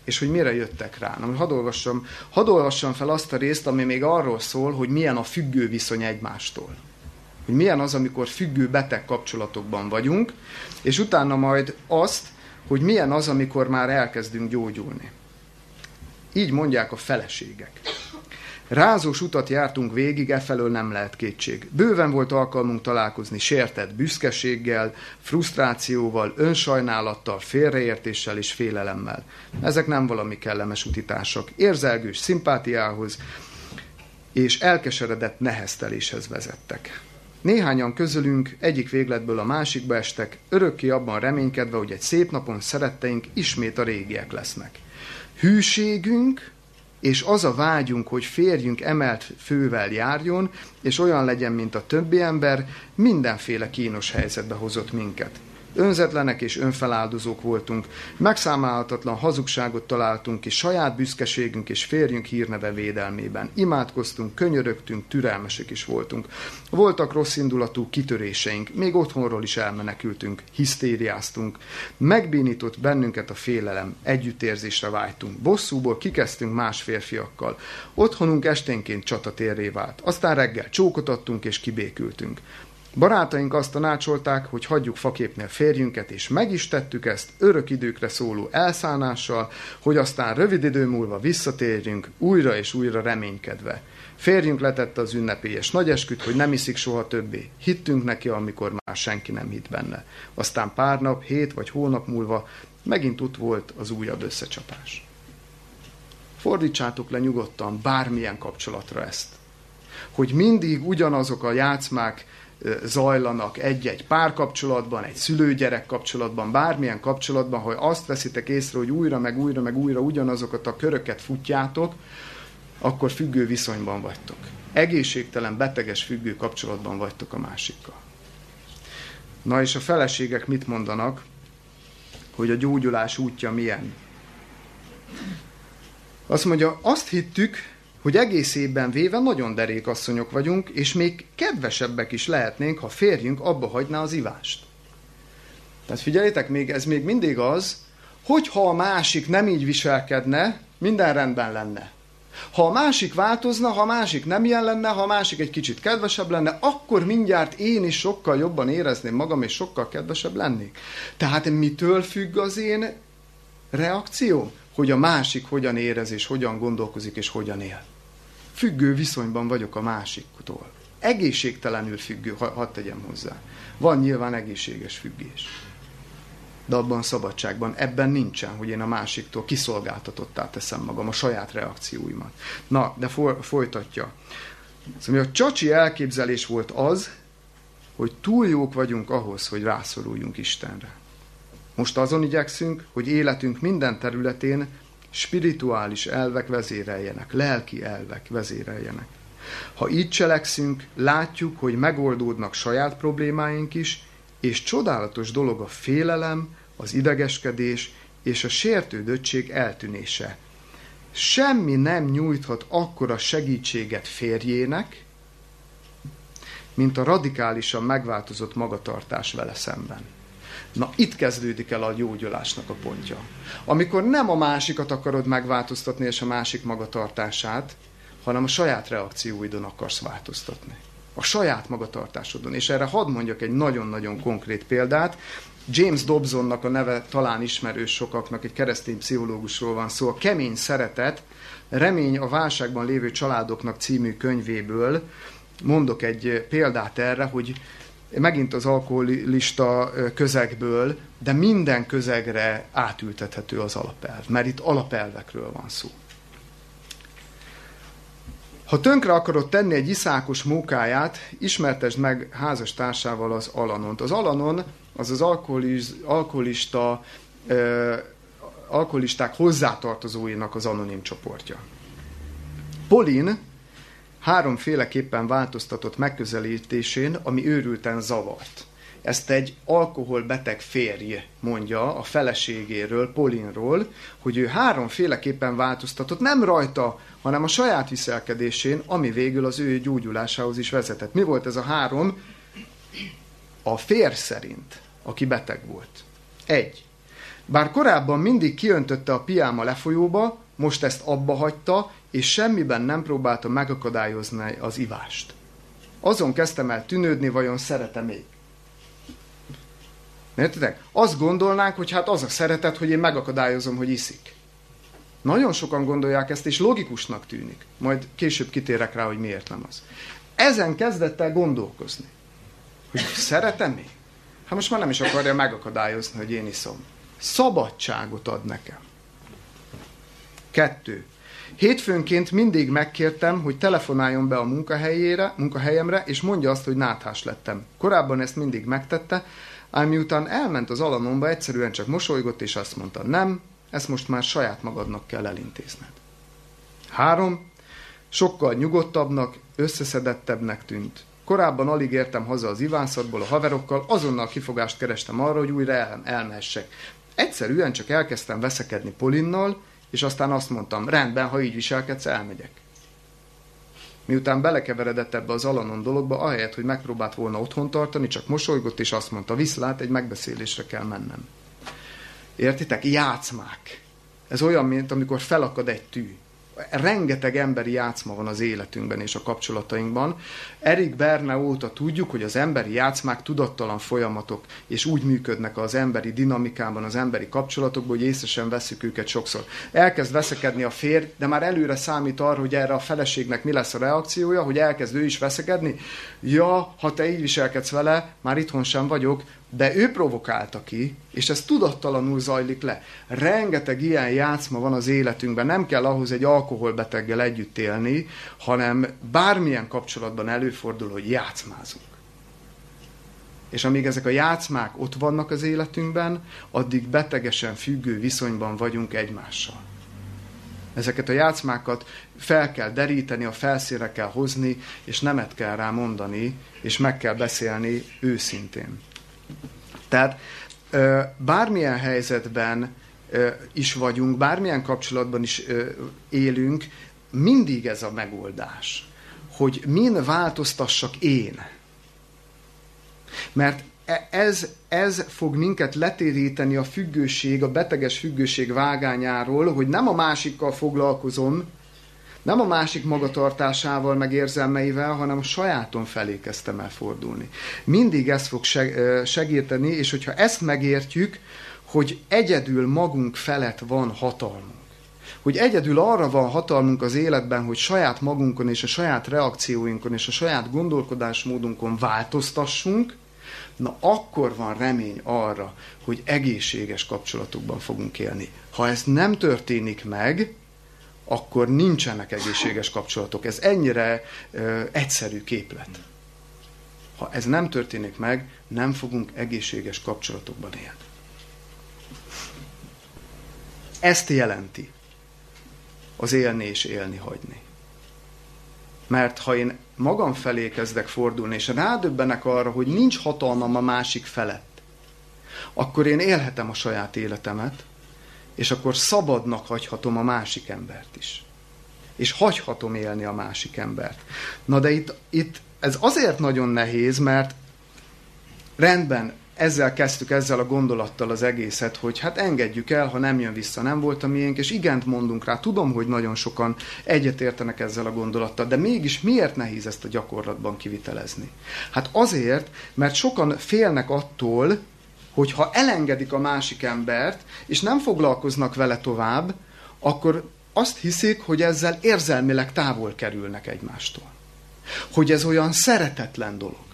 És hogy mire jöttek rá. Na, hadd olvassam, hadd olvassam fel azt a részt, ami még arról szól, hogy milyen a függő viszony egymástól hogy milyen az, amikor függő beteg kapcsolatokban vagyunk, és utána majd azt, hogy milyen az, amikor már elkezdünk gyógyulni. Így mondják a feleségek. Rázós utat jártunk végig, e felől nem lehet kétség. Bőven volt alkalmunk találkozni sértett büszkeséggel, frusztrációval, önsajnálattal, félreértéssel és félelemmel. Ezek nem valami kellemes utitások. Érzelgős szimpátiához és elkeseredett nehezteléshez vezettek. Néhányan közülünk egyik végletből a másikba estek, örökké abban reménykedve, hogy egy szép napon szeretteink ismét a régiek lesznek. Hűségünk, és az a vágyunk, hogy férjünk emelt fővel járjon, és olyan legyen, mint a többi ember, mindenféle kínos helyzetbe hozott minket. Önzetlenek és önfeláldozók voltunk, megszámálhatatlan hazugságot találtunk és saját büszkeségünk és férjünk hírneve védelmében. Imádkoztunk, könyörögtünk, türelmesek is voltunk. Voltak rossz indulatú kitöréseink, még otthonról is elmenekültünk, hisztériáztunk. Megbénított bennünket a félelem, együttérzésre vágytunk. Bosszúból kikezdtünk más férfiakkal. Otthonunk esténként csatatérré vált. Aztán reggel csókot adtunk és kibékültünk. Barátaink azt tanácsolták, hogy hagyjuk faképnél férjünket, és meg is tettük ezt örök időkre szóló elszánással, hogy aztán rövid idő múlva visszatérjünk, újra és újra reménykedve. Férjünk letette az ünnepélyes nagyesküt, hogy nem iszik soha többé. Hittünk neki, amikor már senki nem hitt benne. Aztán pár nap, hét vagy hónap múlva megint ott volt az újabb összecsapás. Fordítsátok le nyugodtan bármilyen kapcsolatra ezt. Hogy mindig ugyanazok a játszmák, zajlanak egy-egy párkapcsolatban, egy szülő-gyerek kapcsolatban, bármilyen kapcsolatban, hogy azt veszitek észre, hogy újra, meg újra, meg újra ugyanazokat a köröket futjátok, akkor függő viszonyban vagytok. Egészségtelen, beteges függő kapcsolatban vagytok a másikkal. Na és a feleségek mit mondanak, hogy a gyógyulás útja milyen? Azt mondja, azt hittük, hogy egész évben véve nagyon derék asszonyok vagyunk, és még kedvesebbek is lehetnénk, ha férjünk abba hagyná az ivást. Tehát figyeljétek, még ez még mindig az, hogy ha a másik nem így viselkedne, minden rendben lenne. Ha a másik változna, ha a másik nem ilyen lenne, ha a másik egy kicsit kedvesebb lenne, akkor mindjárt én is sokkal jobban érezném magam, és sokkal kedvesebb lennék. Tehát mitől függ az én reakció? Hogy a másik hogyan érez, és hogyan gondolkozik, és hogyan él függő viszonyban vagyok a másiktól. Egészségtelenül függő, ha, hadd tegyem hozzá. Van nyilván egészséges függés. De abban szabadságban, ebben nincsen, hogy én a másiktól kiszolgáltatottá teszem magam, a saját reakcióimat. Na, de folytatja. Szóval a csacsi elképzelés volt az, hogy túl jók vagyunk ahhoz, hogy rászoruljunk Istenre. Most azon igyekszünk, hogy életünk minden területén spirituális elvek vezéreljenek, lelki elvek vezéreljenek. Ha így cselekszünk, látjuk, hogy megoldódnak saját problémáink is, és csodálatos dolog a félelem, az idegeskedés és a sértődöttség eltűnése. Semmi nem nyújthat akkora segítséget férjének, mint a radikálisan megváltozott magatartás vele szemben. Na itt kezdődik el a gyógyulásnak a pontja. Amikor nem a másikat akarod megváltoztatni, és a másik magatartását, hanem a saját reakcióidon akarsz változtatni. A saját magatartásodon. És erre hadd mondjak egy nagyon-nagyon konkrét példát. James Dobsonnak a neve talán ismerős sokaknak, egy keresztény pszichológusról van szó. A Kemény Szeretet, Remény a válságban lévő családoknak című könyvéből mondok egy példát erre, hogy megint az alkoholista közegből, de minden közegre átültethető az alapelv, mert itt alapelvekről van szó. Ha tönkre akarod tenni egy iszákos mókáját, ismertesd meg házas társával az alanont. Az alanon az az alkoholiz, alkoholista, ö, alkoholisták hozzátartozóinak az anonim csoportja. Polin háromféleképpen változtatott megközelítésén, ami őrülten zavart. Ezt egy alkoholbeteg férj mondja a feleségéről, Polinról, hogy ő háromféleképpen változtatott, nem rajta, hanem a saját viselkedésén, ami végül az ő gyógyulásához is vezetett. Mi volt ez a három? A fér szerint, aki beteg volt. Egy. Bár korábban mindig kiöntötte a piáma lefolyóba, most ezt abba hagyta, és semmiben nem próbálta megakadályozni az ivást. Azon kezdtem el tűnődni, vajon szerete még. Értitek? Azt gondolnánk, hogy hát az a szeretet, hogy én megakadályozom, hogy iszik. Nagyon sokan gondolják ezt, és logikusnak tűnik. Majd később kitérek rá, hogy miért nem az. Ezen kezdett el gondolkozni. Hogy szeretem még? Hát most már nem is akarja megakadályozni, hogy én iszom. Szabadságot ad nekem. Kettő. Hétfőnként mindig megkértem, hogy telefonáljon be a munkahelyére, munkahelyemre, és mondja azt, hogy náthás lettem. Korábban ezt mindig megtette, ám miután elment az alanomba, egyszerűen csak mosolygott, és azt mondta, nem, ezt most már saját magadnak kell elintézned. Három, sokkal nyugodtabbnak, összeszedettebbnek tűnt. Korábban alig értem haza az ivászatból a haverokkal, azonnal kifogást kerestem arra, hogy újra el, elmehessek. Egyszerűen csak elkezdtem veszekedni Polinnal, és aztán azt mondtam, rendben, ha így viselkedsz, elmegyek. Miután belekeveredett ebbe az alanon dologba, ahelyett, hogy megpróbált volna otthon tartani, csak mosolygott, és azt mondta, viszlát, egy megbeszélésre kell mennem. Értitek? Játszmák. Ez olyan, mint amikor felakad egy tű rengeteg emberi játszma van az életünkben és a kapcsolatainkban. Erik Berne óta tudjuk, hogy az emberi játszmák tudattalan folyamatok, és úgy működnek az emberi dinamikában, az emberi kapcsolatokban, hogy észre sem veszük őket sokszor. Elkezd veszekedni a férj, de már előre számít arra, hogy erre a feleségnek mi lesz a reakciója, hogy elkezd ő is veszekedni. Ja, ha te így viselkedsz vele, már itthon sem vagyok, de ő provokálta ki, és ez tudattalanul zajlik le. Rengeteg ilyen játszma van az életünkben, nem kell ahhoz egy alkoholbeteggel együtt élni, hanem bármilyen kapcsolatban előfordul, hogy játszmázunk. És amíg ezek a játszmák ott vannak az életünkben, addig betegesen függő viszonyban vagyunk egymással. Ezeket a játszmákat fel kell deríteni, a felszínre kell hozni, és nemet kell rá mondani, és meg kell beszélni őszintén. Tehát bármilyen helyzetben is vagyunk, bármilyen kapcsolatban is élünk, mindig ez a megoldás, hogy min változtassak én. Mert e, ez, ez fog minket letéríteni a függőség, a beteges függőség vágányáról, hogy nem a másikkal foglalkozom, nem a másik magatartásával, meg érzelmeivel, hanem a sajáton felé kezdtem el fordulni. Mindig ez fog segíteni, és hogyha ezt megértjük, hogy egyedül magunk felett van hatalmunk, hogy egyedül arra van hatalmunk az életben, hogy saját magunkon és a saját reakcióinkon és a saját gondolkodásmódunkon változtassunk, na akkor van remény arra, hogy egészséges kapcsolatokban fogunk élni. Ha ez nem történik meg, akkor nincsenek egészséges kapcsolatok. Ez ennyire ö, egyszerű képlet. Ha ez nem történik meg, nem fogunk egészséges kapcsolatokban élni. Ezt jelenti az élni és élni hagyni. Mert ha én magam felé kezdek fordulni, és rádöbbenek arra, hogy nincs hatalmam a másik felett, akkor én élhetem a saját életemet, és akkor szabadnak hagyhatom a másik embert is. És hagyhatom élni a másik embert. Na de itt, itt ez azért nagyon nehéz, mert rendben, ezzel kezdtük, ezzel a gondolattal az egészet, hogy hát engedjük el, ha nem jön vissza, nem volt a miénk, és igent mondunk rá. Tudom, hogy nagyon sokan egyetértenek ezzel a gondolattal, de mégis miért nehéz ezt a gyakorlatban kivitelezni? Hát azért, mert sokan félnek attól, hogy ha elengedik a másik embert, és nem foglalkoznak vele tovább, akkor azt hiszik, hogy ezzel érzelmileg távol kerülnek egymástól. Hogy ez olyan szeretetlen dolog.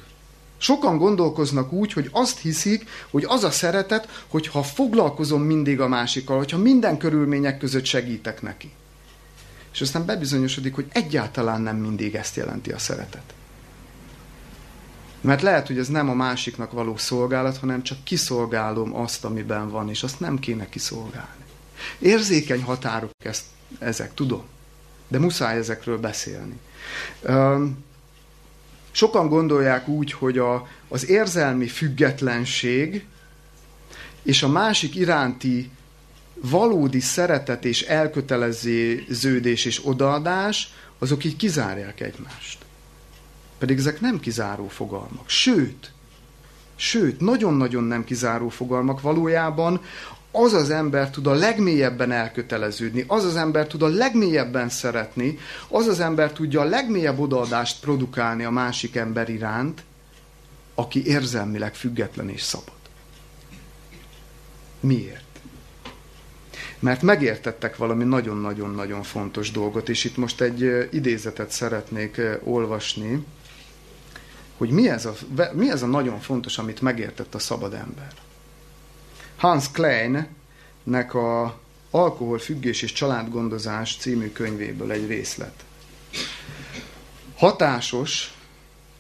Sokan gondolkoznak úgy, hogy azt hiszik, hogy az a szeretet, hogyha foglalkozom mindig a másikkal, hogyha minden körülmények között segítek neki. És aztán bebizonyosodik, hogy egyáltalán nem mindig ezt jelenti a szeretet. Mert lehet, hogy ez nem a másiknak való szolgálat, hanem csak kiszolgálom azt, amiben van, és azt nem kéne kiszolgálni. Érzékeny határok ezt, ezek, tudom. De muszáj ezekről beszélni. Sokan gondolják úgy, hogy a, az érzelmi függetlenség és a másik iránti valódi szeretet és elköteleződés és odaadás, azok így kizárják egymást. Pedig ezek nem kizáró fogalmak. Sőt, sőt, nagyon-nagyon nem kizáró fogalmak. Valójában az az ember tud a legmélyebben elköteleződni, az az ember tud a legmélyebben szeretni, az az ember tudja a legmélyebb odaadást produkálni a másik ember iránt, aki érzelmileg független és szabad. Miért? Mert megértettek valami nagyon-nagyon-nagyon fontos dolgot, és itt most egy idézetet szeretnék olvasni, hogy mi ez, a, mi ez a nagyon fontos, amit megértett a szabad ember. Hans Kleinnek a Alkoholfüggés és családgondozás című könyvéből egy részlet. Hatásos,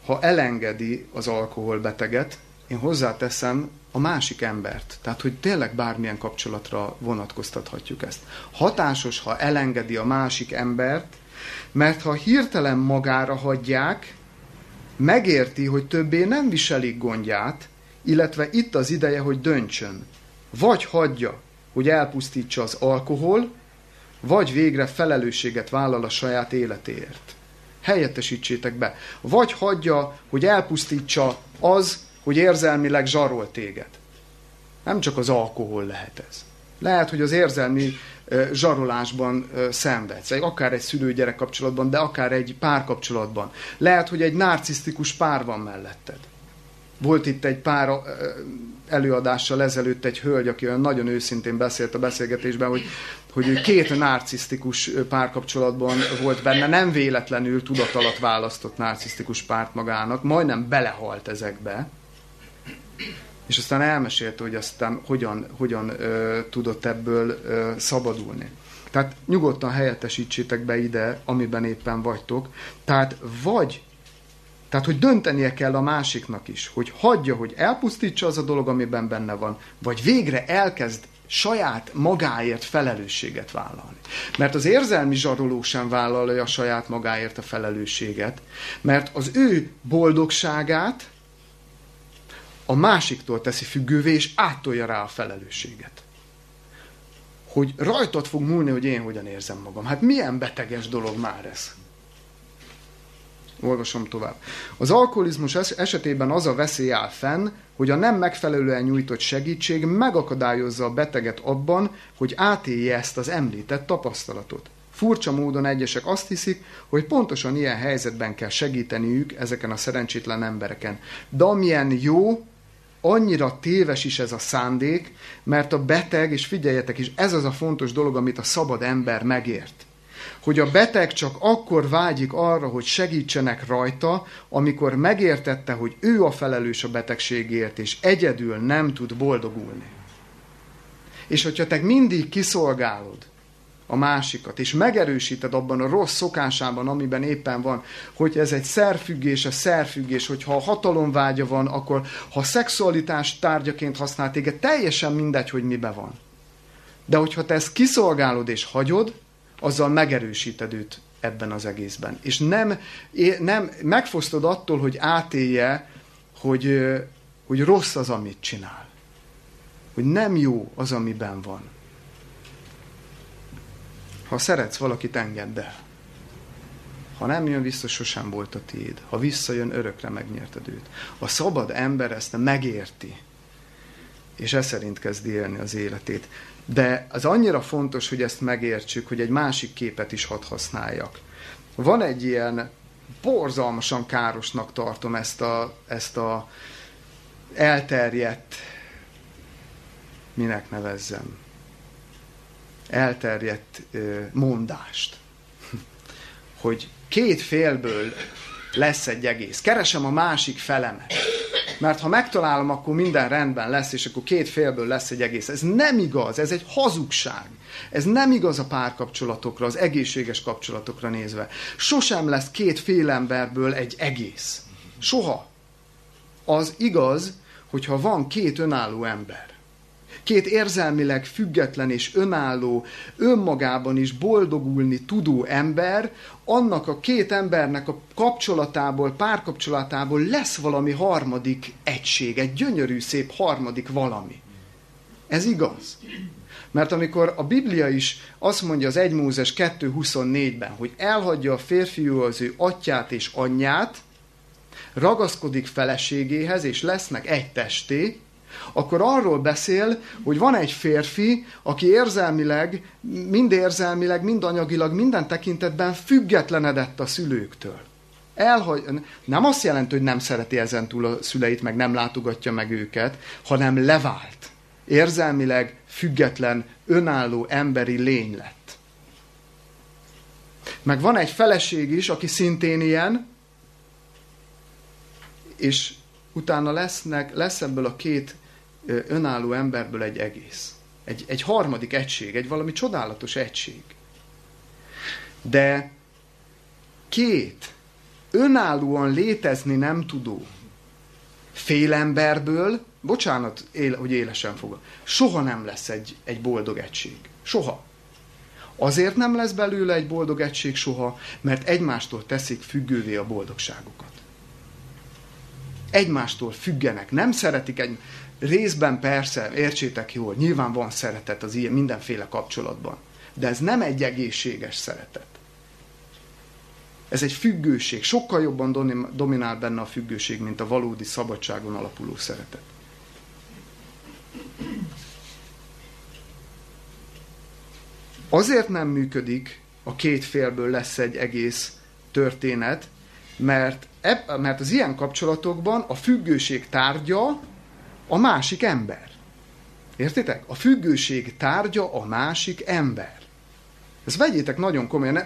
ha elengedi az alkoholbeteget, én hozzáteszem a másik embert. Tehát, hogy tényleg bármilyen kapcsolatra vonatkoztathatjuk ezt. Hatásos, ha elengedi a másik embert, mert ha hirtelen magára hagyják, megérti, hogy többé nem viselik gondját, illetve itt az ideje, hogy döntsön. Vagy hagyja, hogy elpusztítsa az alkohol, vagy végre felelősséget vállal a saját életéért. Helyettesítsétek be. Vagy hagyja, hogy elpusztítsa az, hogy érzelmileg zsarol téged. Nem csak az alkohol lehet ez. Lehet, hogy az érzelmi zsarolásban szenvedsz, akár egy szülő-gyerek kapcsolatban, de akár egy párkapcsolatban. Lehet, hogy egy narcisztikus pár van melletted. Volt itt egy pár előadással ezelőtt egy hölgy, aki olyan nagyon őszintén beszélt a beszélgetésben, hogy, hogy két narcisztikus párkapcsolatban volt benne, nem véletlenül tudat alatt választott narcisztikus párt magának, majdnem belehalt ezekbe, és aztán elmesélte, hogy aztán hogyan, hogyan ö, tudott ebből ö, szabadulni. Tehát nyugodtan helyettesítsétek be ide, amiben éppen vagytok. Tehát vagy, tehát hogy döntenie kell a másiknak is, hogy hagyja, hogy elpusztítsa az a dolog, amiben benne van, vagy végre elkezd saját magáért felelősséget vállalni. Mert az érzelmi zsaroló sem vállalja saját magáért a felelősséget, mert az ő boldogságát a másiktól teszi függővé, és áttolja rá a felelősséget. Hogy rajtad fog múlni, hogy én hogyan érzem magam. Hát milyen beteges dolog már ez. Olvasom tovább. Az alkoholizmus esetében az a veszély áll fenn, hogy a nem megfelelően nyújtott segítség megakadályozza a beteget abban, hogy átélje ezt az említett tapasztalatot. Furcsa módon egyesek azt hiszik, hogy pontosan ilyen helyzetben kell segíteniük ezeken a szerencsétlen embereken. De amilyen jó, annyira téves is ez a szándék, mert a beteg, és figyeljetek is, ez az a fontos dolog, amit a szabad ember megért. Hogy a beteg csak akkor vágyik arra, hogy segítsenek rajta, amikor megértette, hogy ő a felelős a betegségért, és egyedül nem tud boldogulni. És hogyha te mindig kiszolgálod, a másikat, és megerősíted abban a rossz szokásában, amiben éppen van, hogy ez egy szerfüggés, a szerfüggés, hogyha hatalomvágya van, akkor ha szexualitás tárgyaként használ téged, teljesen mindegy, hogy mibe van. De hogyha te ezt kiszolgálod és hagyod, azzal megerősíted őt ebben az egészben. És nem, nem megfosztod attól, hogy átélje, hogy, hogy rossz az, amit csinál. Hogy nem jó az, amiben van. Ha szeretsz valakit, engedd el. Ha nem jön vissza, sosem volt a tiéd. Ha visszajön, örökre megnyerted őt. A szabad ember ezt megérti, és ez szerint kezdi élni az életét. De az annyira fontos, hogy ezt megértsük, hogy egy másik képet is hadd használjak. Van egy ilyen, borzalmasan károsnak tartom ezt a, ezt a elterjedt, minek nevezzem, elterjedt mondást, hogy két félből lesz egy egész. Keresem a másik felemet. Mert ha megtalálom, akkor minden rendben lesz, és akkor két félből lesz egy egész. Ez nem igaz, ez egy hazugság. Ez nem igaz a párkapcsolatokra, az egészséges kapcsolatokra nézve. Sosem lesz két fél emberből egy egész. Soha. Az igaz, hogyha van két önálló ember két érzelmileg független és önálló, önmagában is boldogulni tudó ember, annak a két embernek a kapcsolatából, párkapcsolatából lesz valami harmadik egység, egy gyönyörű, szép harmadik valami. Ez igaz. Mert amikor a Biblia is azt mondja az 1 Mózes 2.24-ben, hogy elhagyja a férfiú az ő atyát és anyját, ragaszkodik feleségéhez, és lesznek egy testé, akkor arról beszél, hogy van egy férfi, aki érzelmileg, mind érzelmileg, mind anyagilag, minden tekintetben függetlenedett a szülőktől. Elhagy... Nem azt jelenti, hogy nem szereti ezen túl a szüleit, meg nem látogatja meg őket, hanem levált. Érzelmileg független, önálló emberi lény lett. Meg van egy feleség is, aki szintén ilyen, és utána lesznek, lesz ebből a két önálló emberből egy egész. Egy, egy harmadik egység, egy valami csodálatos egység. De két önállóan létezni nem tudó félemberből, bocsánat, él, hogy élesen fogom, soha nem lesz egy, egy boldog egység. Soha. Azért nem lesz belőle egy boldog egység soha, mert egymástól teszik függővé a boldogságukat. Egymástól függenek, nem szeretik egy... Részben persze, értsétek jól, nyilván van szeretet az ilyen mindenféle kapcsolatban, de ez nem egy egészséges szeretet. Ez egy függőség. Sokkal jobban dominál benne a függőség, mint a valódi szabadságon alapuló szeretet. Azért nem működik, a két félből lesz egy egész történet, mert, eb, mert az ilyen kapcsolatokban a függőség tárgya a másik ember. Értitek? A függőség tárgya a másik ember. Ezt vegyétek nagyon komolyan.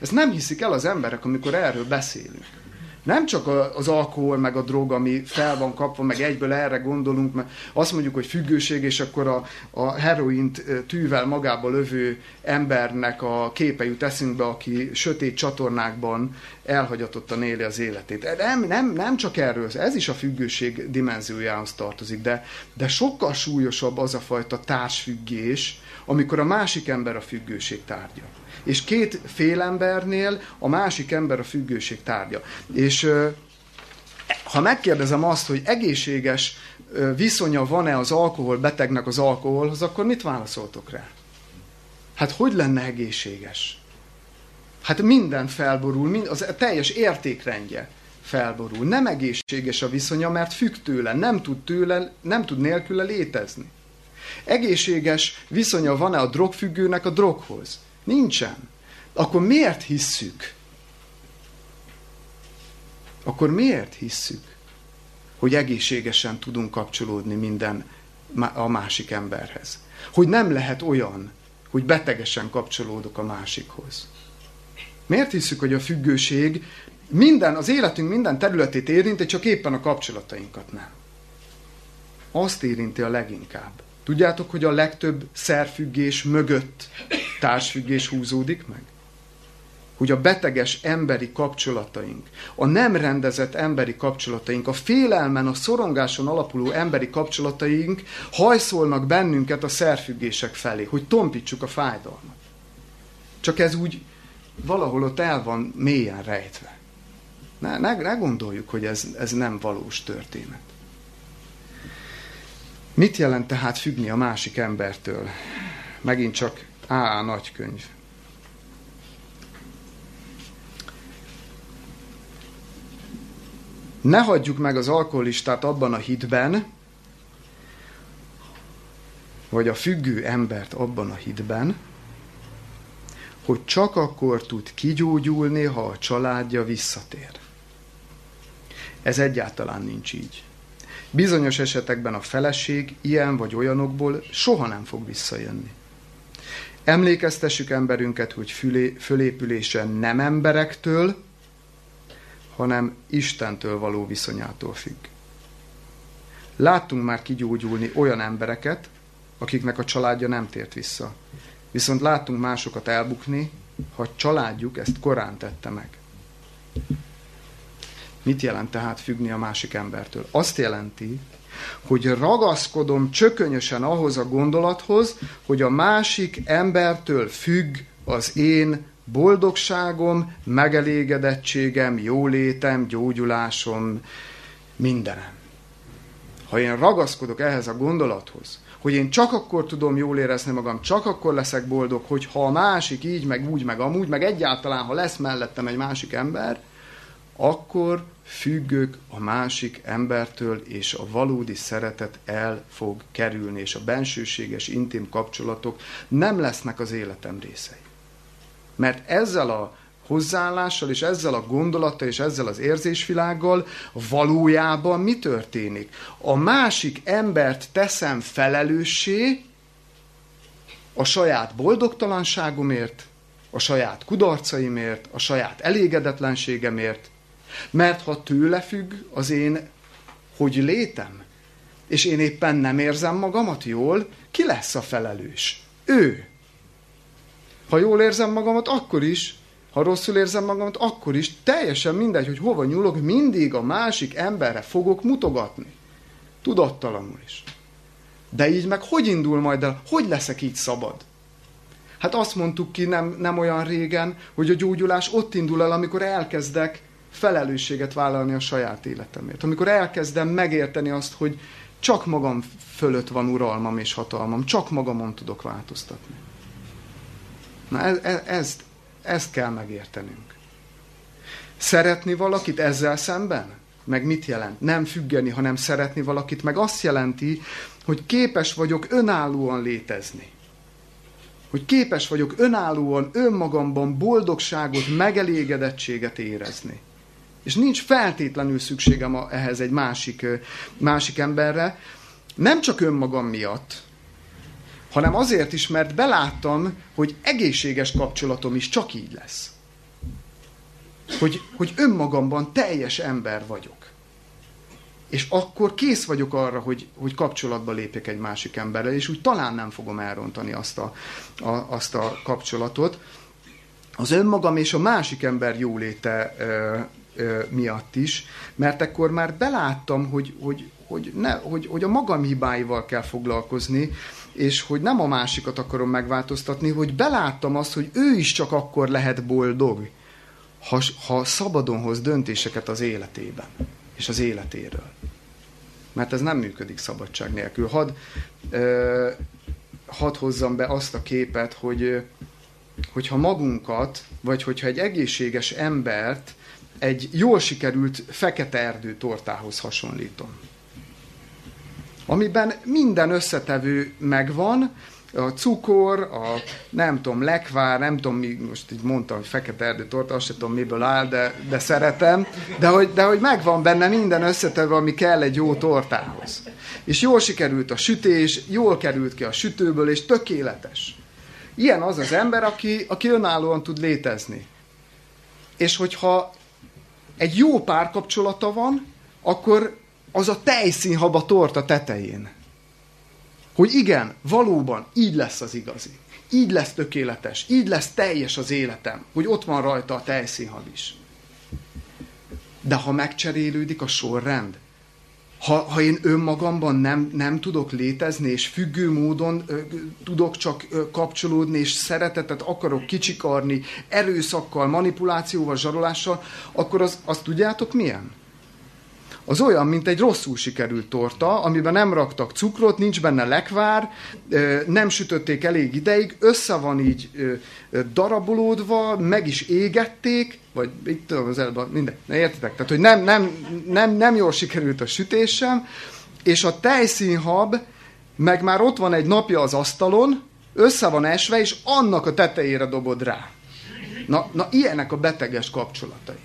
Ezt nem hiszik el az emberek, amikor erről beszélünk. Nem csak az alkohol, meg a drog, ami fel van kapva, meg egyből erre gondolunk, mert azt mondjuk, hogy függőség, és akkor a, a heroint tűvel magába lövő embernek a képe jut eszünkbe, aki sötét csatornákban elhagyatottan éli az életét. Nem, nem, nem csak erről, ez is a függőség dimenziójához tartozik, de, de sokkal súlyosabb az a fajta társfüggés, amikor a másik ember a függőség tárgya. És két fél embernél a másik ember a függőség tárgya. És ha megkérdezem azt, hogy egészséges viszonya van-e az alkohol betegnek az alkoholhoz, akkor mit válaszoltok rá? Hát hogy lenne egészséges? Hát minden felborul, az teljes értékrendje felborul. Nem egészséges a viszonya, mert függ tőle, nem tud, tőle, nem tud nélküle létezni. Egészséges viszonya van-e a drogfüggőnek a droghoz? Nincsen. Akkor miért hisszük? Akkor miért hisszük, hogy egészségesen tudunk kapcsolódni minden a másik emberhez? Hogy nem lehet olyan, hogy betegesen kapcsolódok a másikhoz? Miért hiszük, hogy a függőség minden, az életünk minden területét érinti, csak éppen a kapcsolatainkat nem? Azt érinti a leginkább. Tudjátok, hogy a legtöbb szerfüggés mögött társfüggés húzódik meg? Hogy a beteges emberi kapcsolataink, a nem rendezett emberi kapcsolataink, a félelmen, a szorongáson alapuló emberi kapcsolataink hajszolnak bennünket a szerfüggések felé, hogy tompítsuk a fájdalmat. Csak ez úgy valahol ott el van mélyen rejtve. Ne, ne, ne gondoljuk, hogy ez, ez nem valós történet. Mit jelent tehát függni a másik embertől? Megint csak A.A. nagykönyv. Ne hagyjuk meg az alkoholistát abban a hitben, vagy a függő embert abban a hitben, hogy csak akkor tud kigyógyulni, ha a családja visszatér. Ez egyáltalán nincs így. Bizonyos esetekben a feleség ilyen vagy olyanokból soha nem fog visszajönni. Emlékeztessük emberünket, hogy fülé, fölépülése nem emberektől, hanem Istentől való viszonyától függ. Láttunk már kigyógyulni olyan embereket, akiknek a családja nem tért vissza. Viszont láttunk másokat elbukni, ha családjuk ezt korán tette meg. Mit jelent tehát függni a másik embertől? Azt jelenti, hogy ragaszkodom csökönyösen ahhoz a gondolathoz, hogy a másik embertől függ az én boldogságom, megelégedettségem, jólétem, gyógyulásom, mindenem. Ha én ragaszkodok ehhez a gondolathoz, hogy én csak akkor tudom jól érezni magam, csak akkor leszek boldog, hogy ha a másik így, meg úgy, meg amúgy, meg egyáltalán, ha lesz mellettem egy másik ember, akkor függök a másik embertől, és a valódi szeretet el fog kerülni, és a bensőséges, intim kapcsolatok nem lesznek az életem részei. Mert ezzel a hozzáállással, és ezzel a gondolattal, és ezzel az érzésvilággal valójában mi történik? A másik embert teszem felelőssé a saját boldogtalanságomért, a saját kudarcaimért, a saját elégedetlenségemért, mert ha tőle függ az én hogy létem, és én éppen nem érzem magamat jól, ki lesz a felelős? Ő. Ha jól érzem magamat, akkor is, Ha rosszul érzem magamat, akkor is teljesen mindegy, hogy hova nyúlok, mindig a másik emberre fogok mutogatni. Tudattalanul is. De így meg hogy indul majd el? Hogy leszek így szabad? Hát azt mondtuk ki nem, nem olyan régen, hogy a gyógyulás ott indul el, amikor elkezdek felelősséget vállalni a saját életemért. Amikor elkezdem megérteni azt, hogy csak magam fölött van uralmam és hatalmam, csak magamon tudok változtatni. Na ez, ez, ezt, ezt kell megértenünk. Szeretni valakit ezzel szemben? Meg mit jelent? Nem függeni, hanem szeretni valakit, meg azt jelenti, hogy képes vagyok önállóan létezni. Hogy képes vagyok önállóan, önmagamban boldogságot, megelégedettséget érezni. És nincs feltétlenül szükségem ehhez egy másik, másik emberre, nem csak önmagam miatt, hanem azért is, mert beláttam, hogy egészséges kapcsolatom is csak így lesz. Hogy, hogy önmagamban teljes ember vagyok. És akkor kész vagyok arra, hogy, hogy kapcsolatba lépjek egy másik emberrel, és úgy talán nem fogom elrontani azt a, a, azt a kapcsolatot. Az önmagam és a másik ember jóléte ö, ö, miatt is, mert akkor már beláttam, hogy, hogy, hogy, ne, hogy, hogy a magam hibáival kell foglalkozni, és hogy nem a másikat akarom megváltoztatni, hogy beláttam azt, hogy ő is csak akkor lehet boldog, ha, ha szabadon hoz döntéseket az életében és az életéről. Mert ez nem működik szabadság nélkül. Hadd, eh, hadd hozzam be azt a képet, hogy hogyha magunkat, vagy hogyha egy egészséges embert egy jól sikerült fekete erdő tortához hasonlítom amiben minden összetevő megvan, a cukor, a nem tudom, lekvár, nem tudom, mi, most így mondtam, hogy fekete erdő torta, azt sem tudom, miből áll, de, de szeretem, de hogy, de hogy megvan benne minden összetevő, ami kell egy jó tortához. És jól sikerült a sütés, jól került ki a sütőből, és tökéletes. Ilyen az az ember, aki, aki önállóan tud létezni. És hogyha egy jó párkapcsolata van, akkor az a tejszínhab a tetején. Hogy igen, valóban így lesz az igazi. Így lesz tökéletes, így lesz teljes az életem, hogy ott van rajta a tejszínhab is. De ha megcserélődik a sorrend, ha, ha én önmagamban nem, nem tudok létezni, és függő módon ö, tudok csak ö, kapcsolódni, és szeretetet akarok kicsikarni, erőszakkal, manipulációval, zsarolással, akkor az, azt tudjátok milyen? az olyan, mint egy rosszul sikerült torta, amiben nem raktak cukrot, nincs benne lekvár, nem sütötték elég ideig, össze van így darabolódva, meg is égették, vagy itt tudom az előbb, minden, ne értitek? Tehát, hogy nem, nem, nem, nem jól sikerült a sütés sem, és a tejszínhab meg már ott van egy napja az asztalon, össze van esve, és annak a tetejére dobod rá. Na, na ilyenek a beteges kapcsolatai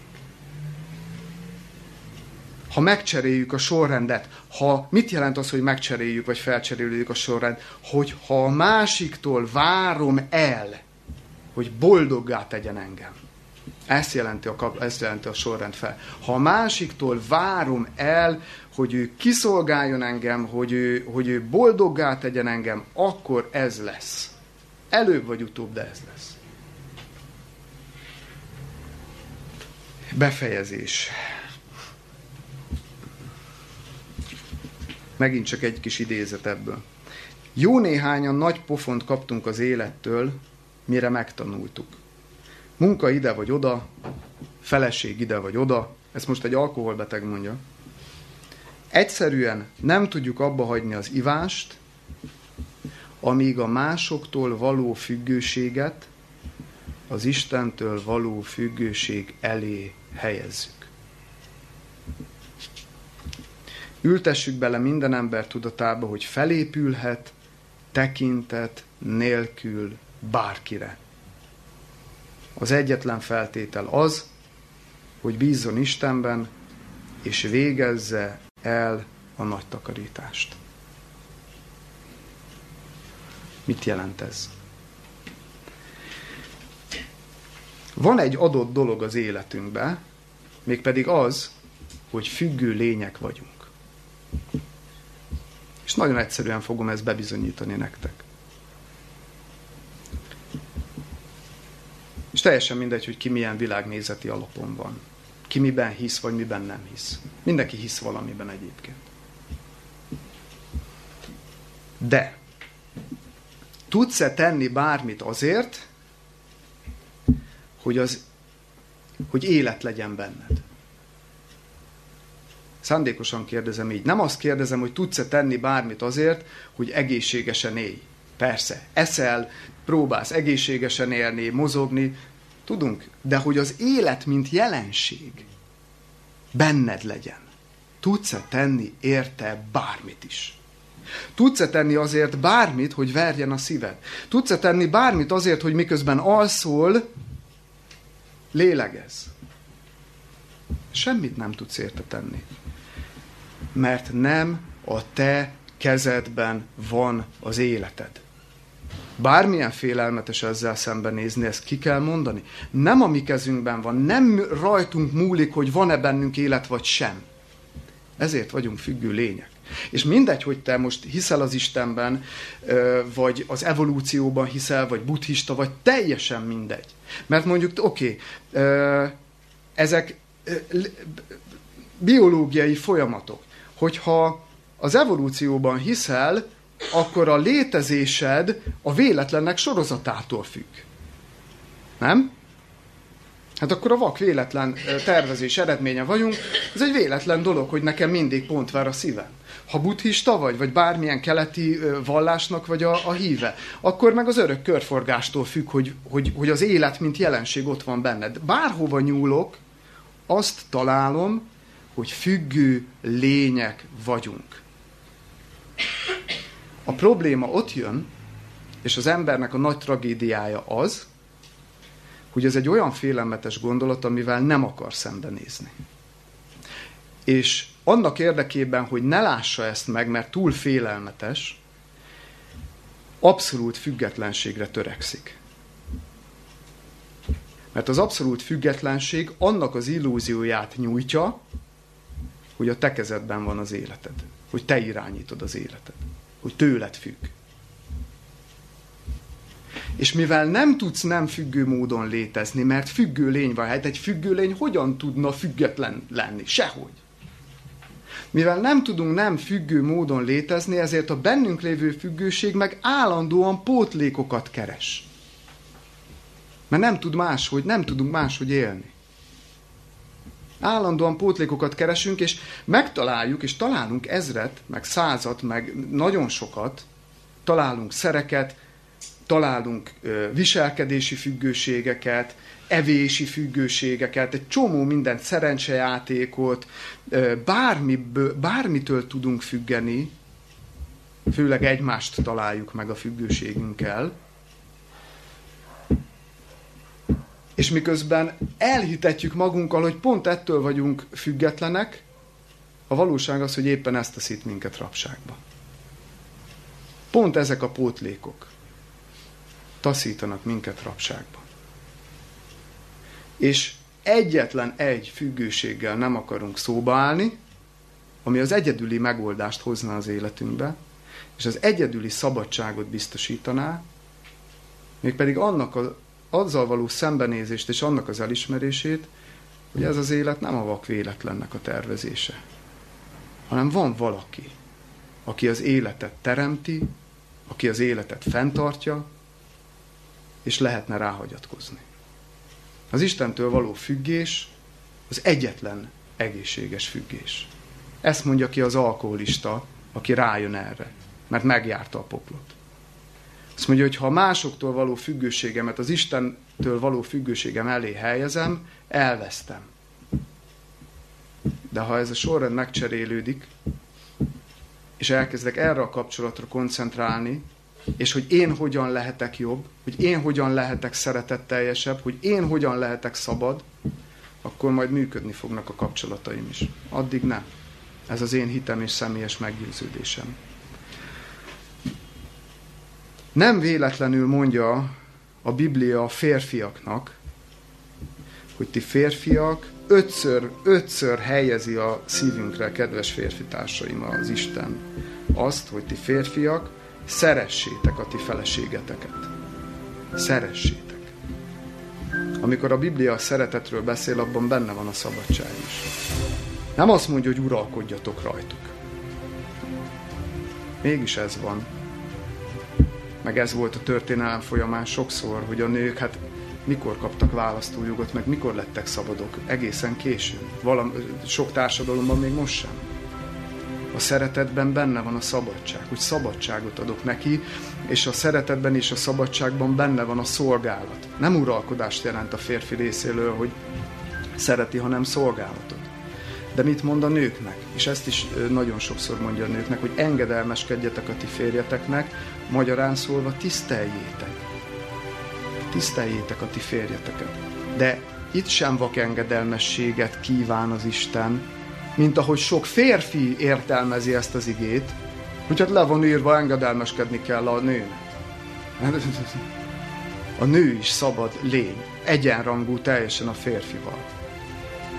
ha megcseréljük a sorrendet, ha mit jelent az, hogy megcseréljük, vagy felcseréljük a sorrend, hogy ha a másiktól várom el, hogy boldoggá tegyen engem. Ezt jelenti a, ezt jelenti a sorrend fel. Ha a másiktól várom el, hogy ő kiszolgáljon engem, hogy ő, hogy ő boldoggá tegyen engem, akkor ez lesz. Előbb vagy utóbb, de ez lesz. Befejezés. Megint csak egy kis idézet ebből. Jó néhányan nagy pofont kaptunk az élettől, mire megtanultuk. Munka ide vagy oda, feleség ide vagy oda, ezt most egy alkoholbeteg mondja. Egyszerűen nem tudjuk abba hagyni az ivást, amíg a másoktól való függőséget az Istentől való függőség elé helyezzük. Ültessük bele minden ember tudatába, hogy felépülhet tekintet nélkül bárkire. Az egyetlen feltétel az, hogy bízzon Istenben, és végezze el a nagy takarítást. Mit jelent ez? Van egy adott dolog az életünkben, mégpedig az, hogy függő lények vagyunk. És nagyon egyszerűen fogom ezt bebizonyítani nektek. És teljesen mindegy, hogy ki milyen világnézeti alapon van. Ki miben hisz, vagy miben nem hisz. Mindenki hisz valamiben egyébként. De tudsz-e tenni bármit azért, hogy, az, hogy élet legyen benned? Szándékosan kérdezem így. Nem azt kérdezem, hogy tudsz-e tenni bármit azért, hogy egészségesen élj. Persze, eszel, próbálsz egészségesen élni, mozogni, tudunk, de hogy az élet, mint jelenség benned legyen. Tudsz-e tenni érte bármit is? Tudsz-e tenni azért bármit, hogy verjen a szíved? Tudsz-e tenni bármit azért, hogy miközben alszol, lélegez? Semmit nem tudsz érte tenni. Mert nem a te kezedben van az életed. Bármilyen félelmetes ezzel szembenézni, ezt ki kell mondani. Nem a mi kezünkben van, nem rajtunk múlik, hogy van-e bennünk élet vagy sem. Ezért vagyunk függő lények. És mindegy, hogy te most hiszel az Istenben, vagy az evolúcióban hiszel, vagy buddhista, vagy teljesen mindegy. Mert mondjuk, oké, okay, ezek biológiai folyamatok. Hogyha az evolúcióban hiszel, akkor a létezésed a véletlennek sorozatától függ. Nem? Hát akkor a vak véletlen tervezés eredménye vagyunk. Ez egy véletlen dolog, hogy nekem mindig pont vár a szívem. Ha buddhista vagy, vagy bármilyen keleti vallásnak vagy a, a híve, akkor meg az örök körforgástól függ, hogy, hogy, hogy az élet, mint jelenség ott van benned. Bárhova nyúlok, azt találom, hogy függő lények vagyunk. A probléma ott jön, és az embernek a nagy tragédiája az, hogy ez egy olyan félelmetes gondolat, amivel nem akar szembenézni. És annak érdekében, hogy ne lássa ezt meg, mert túl félelmetes, abszolút függetlenségre törekszik. Mert az abszolút függetlenség annak az illúzióját nyújtja, hogy a te kezedben van az életed. Hogy te irányítod az életed hogy tőled függ. És mivel nem tudsz nem függő módon létezni, mert függő lény van, hát egy függő lény hogyan tudna független lenni? Sehogy. Mivel nem tudunk nem függő módon létezni, ezért a bennünk lévő függőség meg állandóan pótlékokat keres. Mert nem tud máshogy, nem tudunk máshogy élni. Állandóan pótlékokat keresünk, és megtaláljuk, és találunk ezret, meg százat, meg nagyon sokat, találunk szereket, találunk viselkedési függőségeket, evési függőségeket, egy csomó mindent, szerencsejátékot, bármiből, bármitől tudunk függeni, főleg egymást találjuk meg a függőségünkkel, És miközben elhitetjük magunkkal, hogy pont ettől vagyunk függetlenek, a valóság az, hogy éppen ezt taszít minket rabságba. Pont ezek a pótlékok taszítanak minket rabságba. És egyetlen egy függőséggel nem akarunk szóba állni, ami az egyedüli megoldást hozna az életünkbe, és az egyedüli szabadságot biztosítaná, mégpedig annak a azzal való szembenézést és annak az elismerését, hogy ez az élet nem a vak véletlennek a tervezése, hanem van valaki, aki az életet teremti, aki az életet fenntartja, és lehetne ráhagyatkozni. Az Istentől való függés az egyetlen egészséges függés. Ezt mondja ki az alkoholista, aki rájön erre, mert megjárta a poklot. Azt mondja, hogy ha másoktól való függőségemet az Istentől való függőségem elé helyezem, elvesztem. De ha ez a sorrend megcserélődik, és elkezdek erre a kapcsolatra koncentrálni, és hogy én hogyan lehetek jobb, hogy én hogyan lehetek szeretetteljesebb, hogy én hogyan lehetek szabad, akkor majd működni fognak a kapcsolataim is. Addig nem. Ez az én hitem és személyes meggyőződésem. Nem véletlenül mondja a Biblia a férfiaknak, hogy ti férfiak, ötször, ötször helyezi a szívünkre, kedves férfi társaim, az Isten, azt, hogy ti férfiak, szeressétek a ti feleségeteket. Szeressétek. Amikor a Biblia a szeretetről beszél, abban benne van a szabadság is. Nem azt mondja, hogy uralkodjatok rajtuk. Mégis ez van. Meg ez volt a történelem folyamán sokszor, hogy a nők hát mikor kaptak választójogot, meg mikor lettek szabadok. Egészen későn. Valam, sok társadalomban még most sem. A szeretetben benne van a szabadság, hogy szabadságot adok neki, és a szeretetben és a szabadságban benne van a szolgálat. Nem uralkodást jelent a férfi részéről, hogy szereti, hanem szolgálatot. De mit mond a nőknek? És ezt is nagyon sokszor mondja a nőknek, hogy engedelmeskedjetek a ti férjeteknek, magyarán szólva tiszteljétek. Tiszteljétek a ti férjeteket. De itt sem vak engedelmességet kíván az Isten, mint ahogy sok férfi értelmezi ezt az igét, hogy hát le van írva, engedelmeskedni kell a nőnek. A nő is szabad lény, egyenrangú teljesen a férfival.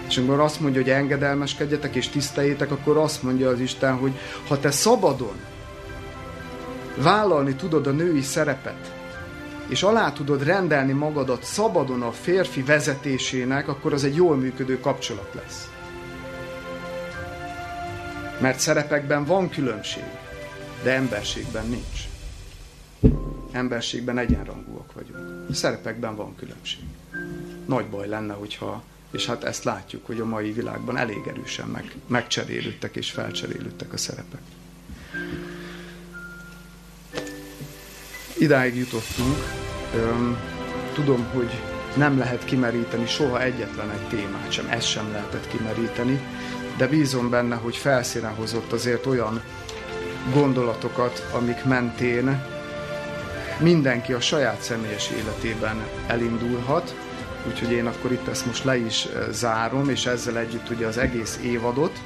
És amikor azt mondja, hogy engedelmeskedjetek és tiszteljétek, akkor azt mondja az Isten, hogy ha te szabadon vállalni tudod a női szerepet, és alá tudod rendelni magadat szabadon a férfi vezetésének, akkor az egy jól működő kapcsolat lesz. Mert szerepekben van különbség, de emberségben nincs. Emberségben egyenrangúak vagyunk. Szerepekben van különbség. Nagy baj lenne, hogyha, és hát ezt látjuk, hogy a mai világban elég erősen meg, megcserélődtek és felcserélődtek a szerepek. Idáig jutottunk. Tudom, hogy nem lehet kimeríteni soha egyetlen egy témát sem, ezt sem lehetett kimeríteni, de bízom benne, hogy felszínen hozott azért olyan gondolatokat, amik mentén mindenki a saját személyes életében elindulhat, úgyhogy én akkor itt ezt most le is eh, zárom, és ezzel együtt ugye az egész évadot.